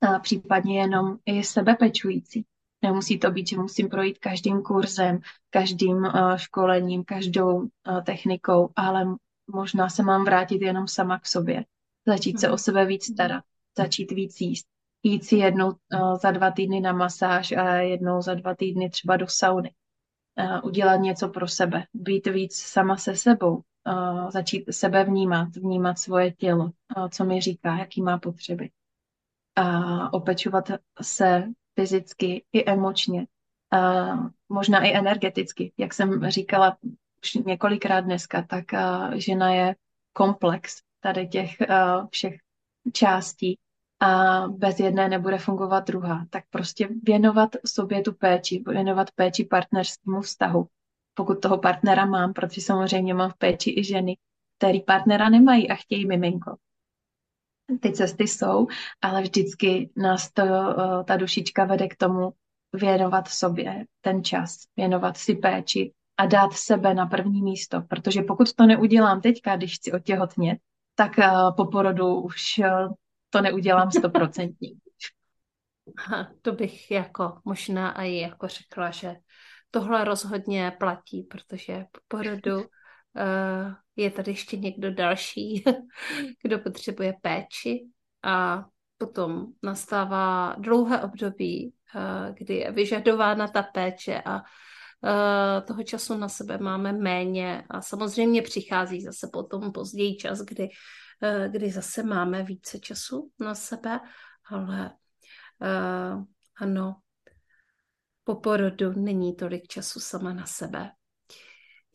a případně jenom i sebepečující. Nemusí to být, že musím projít každým kurzem, každým uh, školením, každou uh, technikou, ale možná se mám vrátit jenom sama k sobě. Začít se o sebe víc starat, začít víc jíst. Jít si jednou uh, za dva týdny na masáž a jednou za dva týdny třeba do sauny. Uh, udělat něco pro sebe, být víc sama se sebou, uh, začít sebe vnímat, vnímat svoje tělo, uh, co mi říká, jaký má potřeby a opečovat se fyzicky i emočně, a možná i energeticky. Jak jsem říkala už několikrát dneska, tak žena je komplex tady těch všech částí a bez jedné nebude fungovat druhá. Tak prostě věnovat sobě tu péči, věnovat péči partnerskému vztahu. Pokud toho partnera mám, protože samozřejmě mám v péči i ženy, který partnera nemají a chtějí miminko ty cesty jsou, ale vždycky nás to, eh, ta dušička vede k tomu věnovat sobě ten čas, věnovat si péči a dát sebe na první místo, protože pokud to neudělám teďka, když chci otěhotnět, tak eh, po porodu už eh, to neudělám stoprocentně. To bych jako možná i jako řekla, že tohle rozhodně platí, protože po porodu je tady ještě někdo další, kdo potřebuje péči a potom nastává dlouhé období, uh, kdy je vyžadována ta péče a uh, toho času na sebe máme méně a samozřejmě přichází zase potom později čas, kdy, kdy zase máme více času na sebe, ale ano, po porodu není tolik času sama na sebe.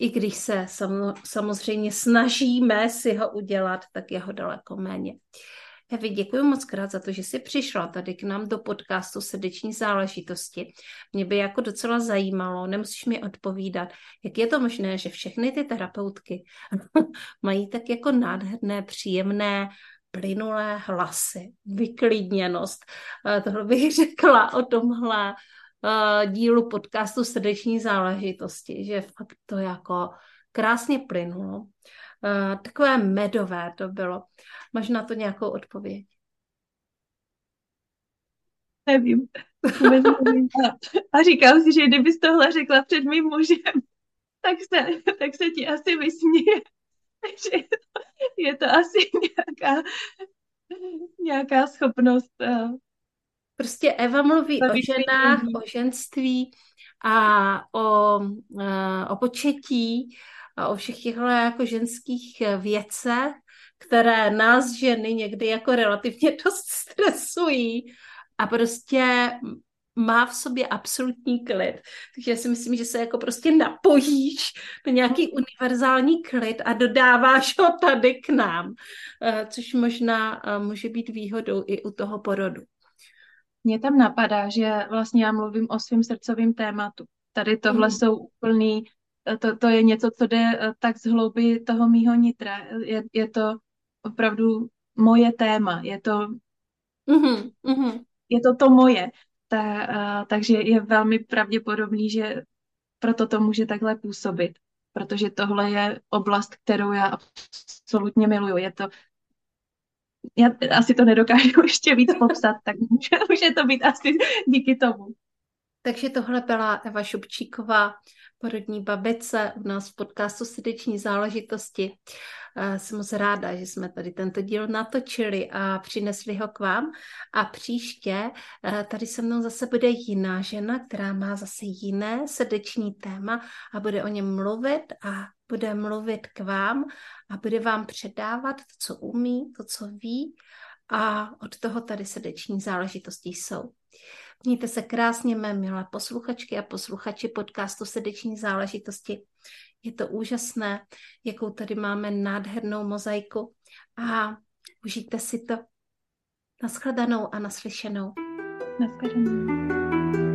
I když se samozřejmě snažíme si ho udělat, tak je ho daleko méně. Evi, děkuji moc krát za to, že jsi přišla tady k nám do podcastu Srdeční záležitosti. Mě by jako docela zajímalo, nemusíš mi odpovídat, jak je to možné, že všechny ty terapeutky mají tak jako nádherné, příjemné, plynulé hlasy, vyklidněnost. Eh, tohle bych řekla o tomhle uh, dílu podcastu Srdeční záležitosti, že fakt to jako krásně plynulo. Uh, takové medové to bylo. Máš na to nějakou odpověď? Nevím. A říkám si, že kdybys tohle řekla před mým mužem, tak se, tak se ti asi vysměje. Takže je to, asi nějaká, nějaká schopnost uh, Prostě Eva mluví o ženách, o ženství a o, eh, o početí a o všech těchto jako ženských věcech, které nás ženy někdy jako relativně dost stresují a prostě má v sobě absolutní klid. Takže já si myslím, že se jako prostě napojíš na nějaký univerzální klid a dodáváš ho tady k nám, eh, což možná eh, může být výhodou i u toho porodu. Mě tam napadá, že vlastně já mluvím o svém srdcovém tématu. Tady tohle mm. jsou úplný, to, to je něco, co jde eh, tak z hlouby toho mýho nitra. Je, je to opravdu moje téma, je to, mm-hmm, mm-hmm. je to to moje. Ta, uh, takže je velmi pravděpodobný, že proto to může takhle působit, protože tohle je oblast, kterou já absolutně miluju. Je to já asi to nedokážu ještě víc popsat, tak může, může to být asi díky tomu. Takže tohle byla Eva Šupčíková, porodní babice u nás v podcastu Srdeční záležitosti. Jsem moc ráda, že jsme tady tento díl natočili a přinesli ho k vám. A příště eh, tady se mnou zase bude jiná žena, která má zase jiné srdeční téma a bude o něm mluvit a bude mluvit k vám a bude vám předávat to, co umí, to, co ví a od toho tady srdeční záležitosti jsou. Mějte se krásně, mé milé posluchačky a posluchači podcastu Srdeční záležitosti. Je to úžasné, jakou tady máme nádhernou mozaiku a užijte si to. Naschledanou a naslyšenou. Naschledanou.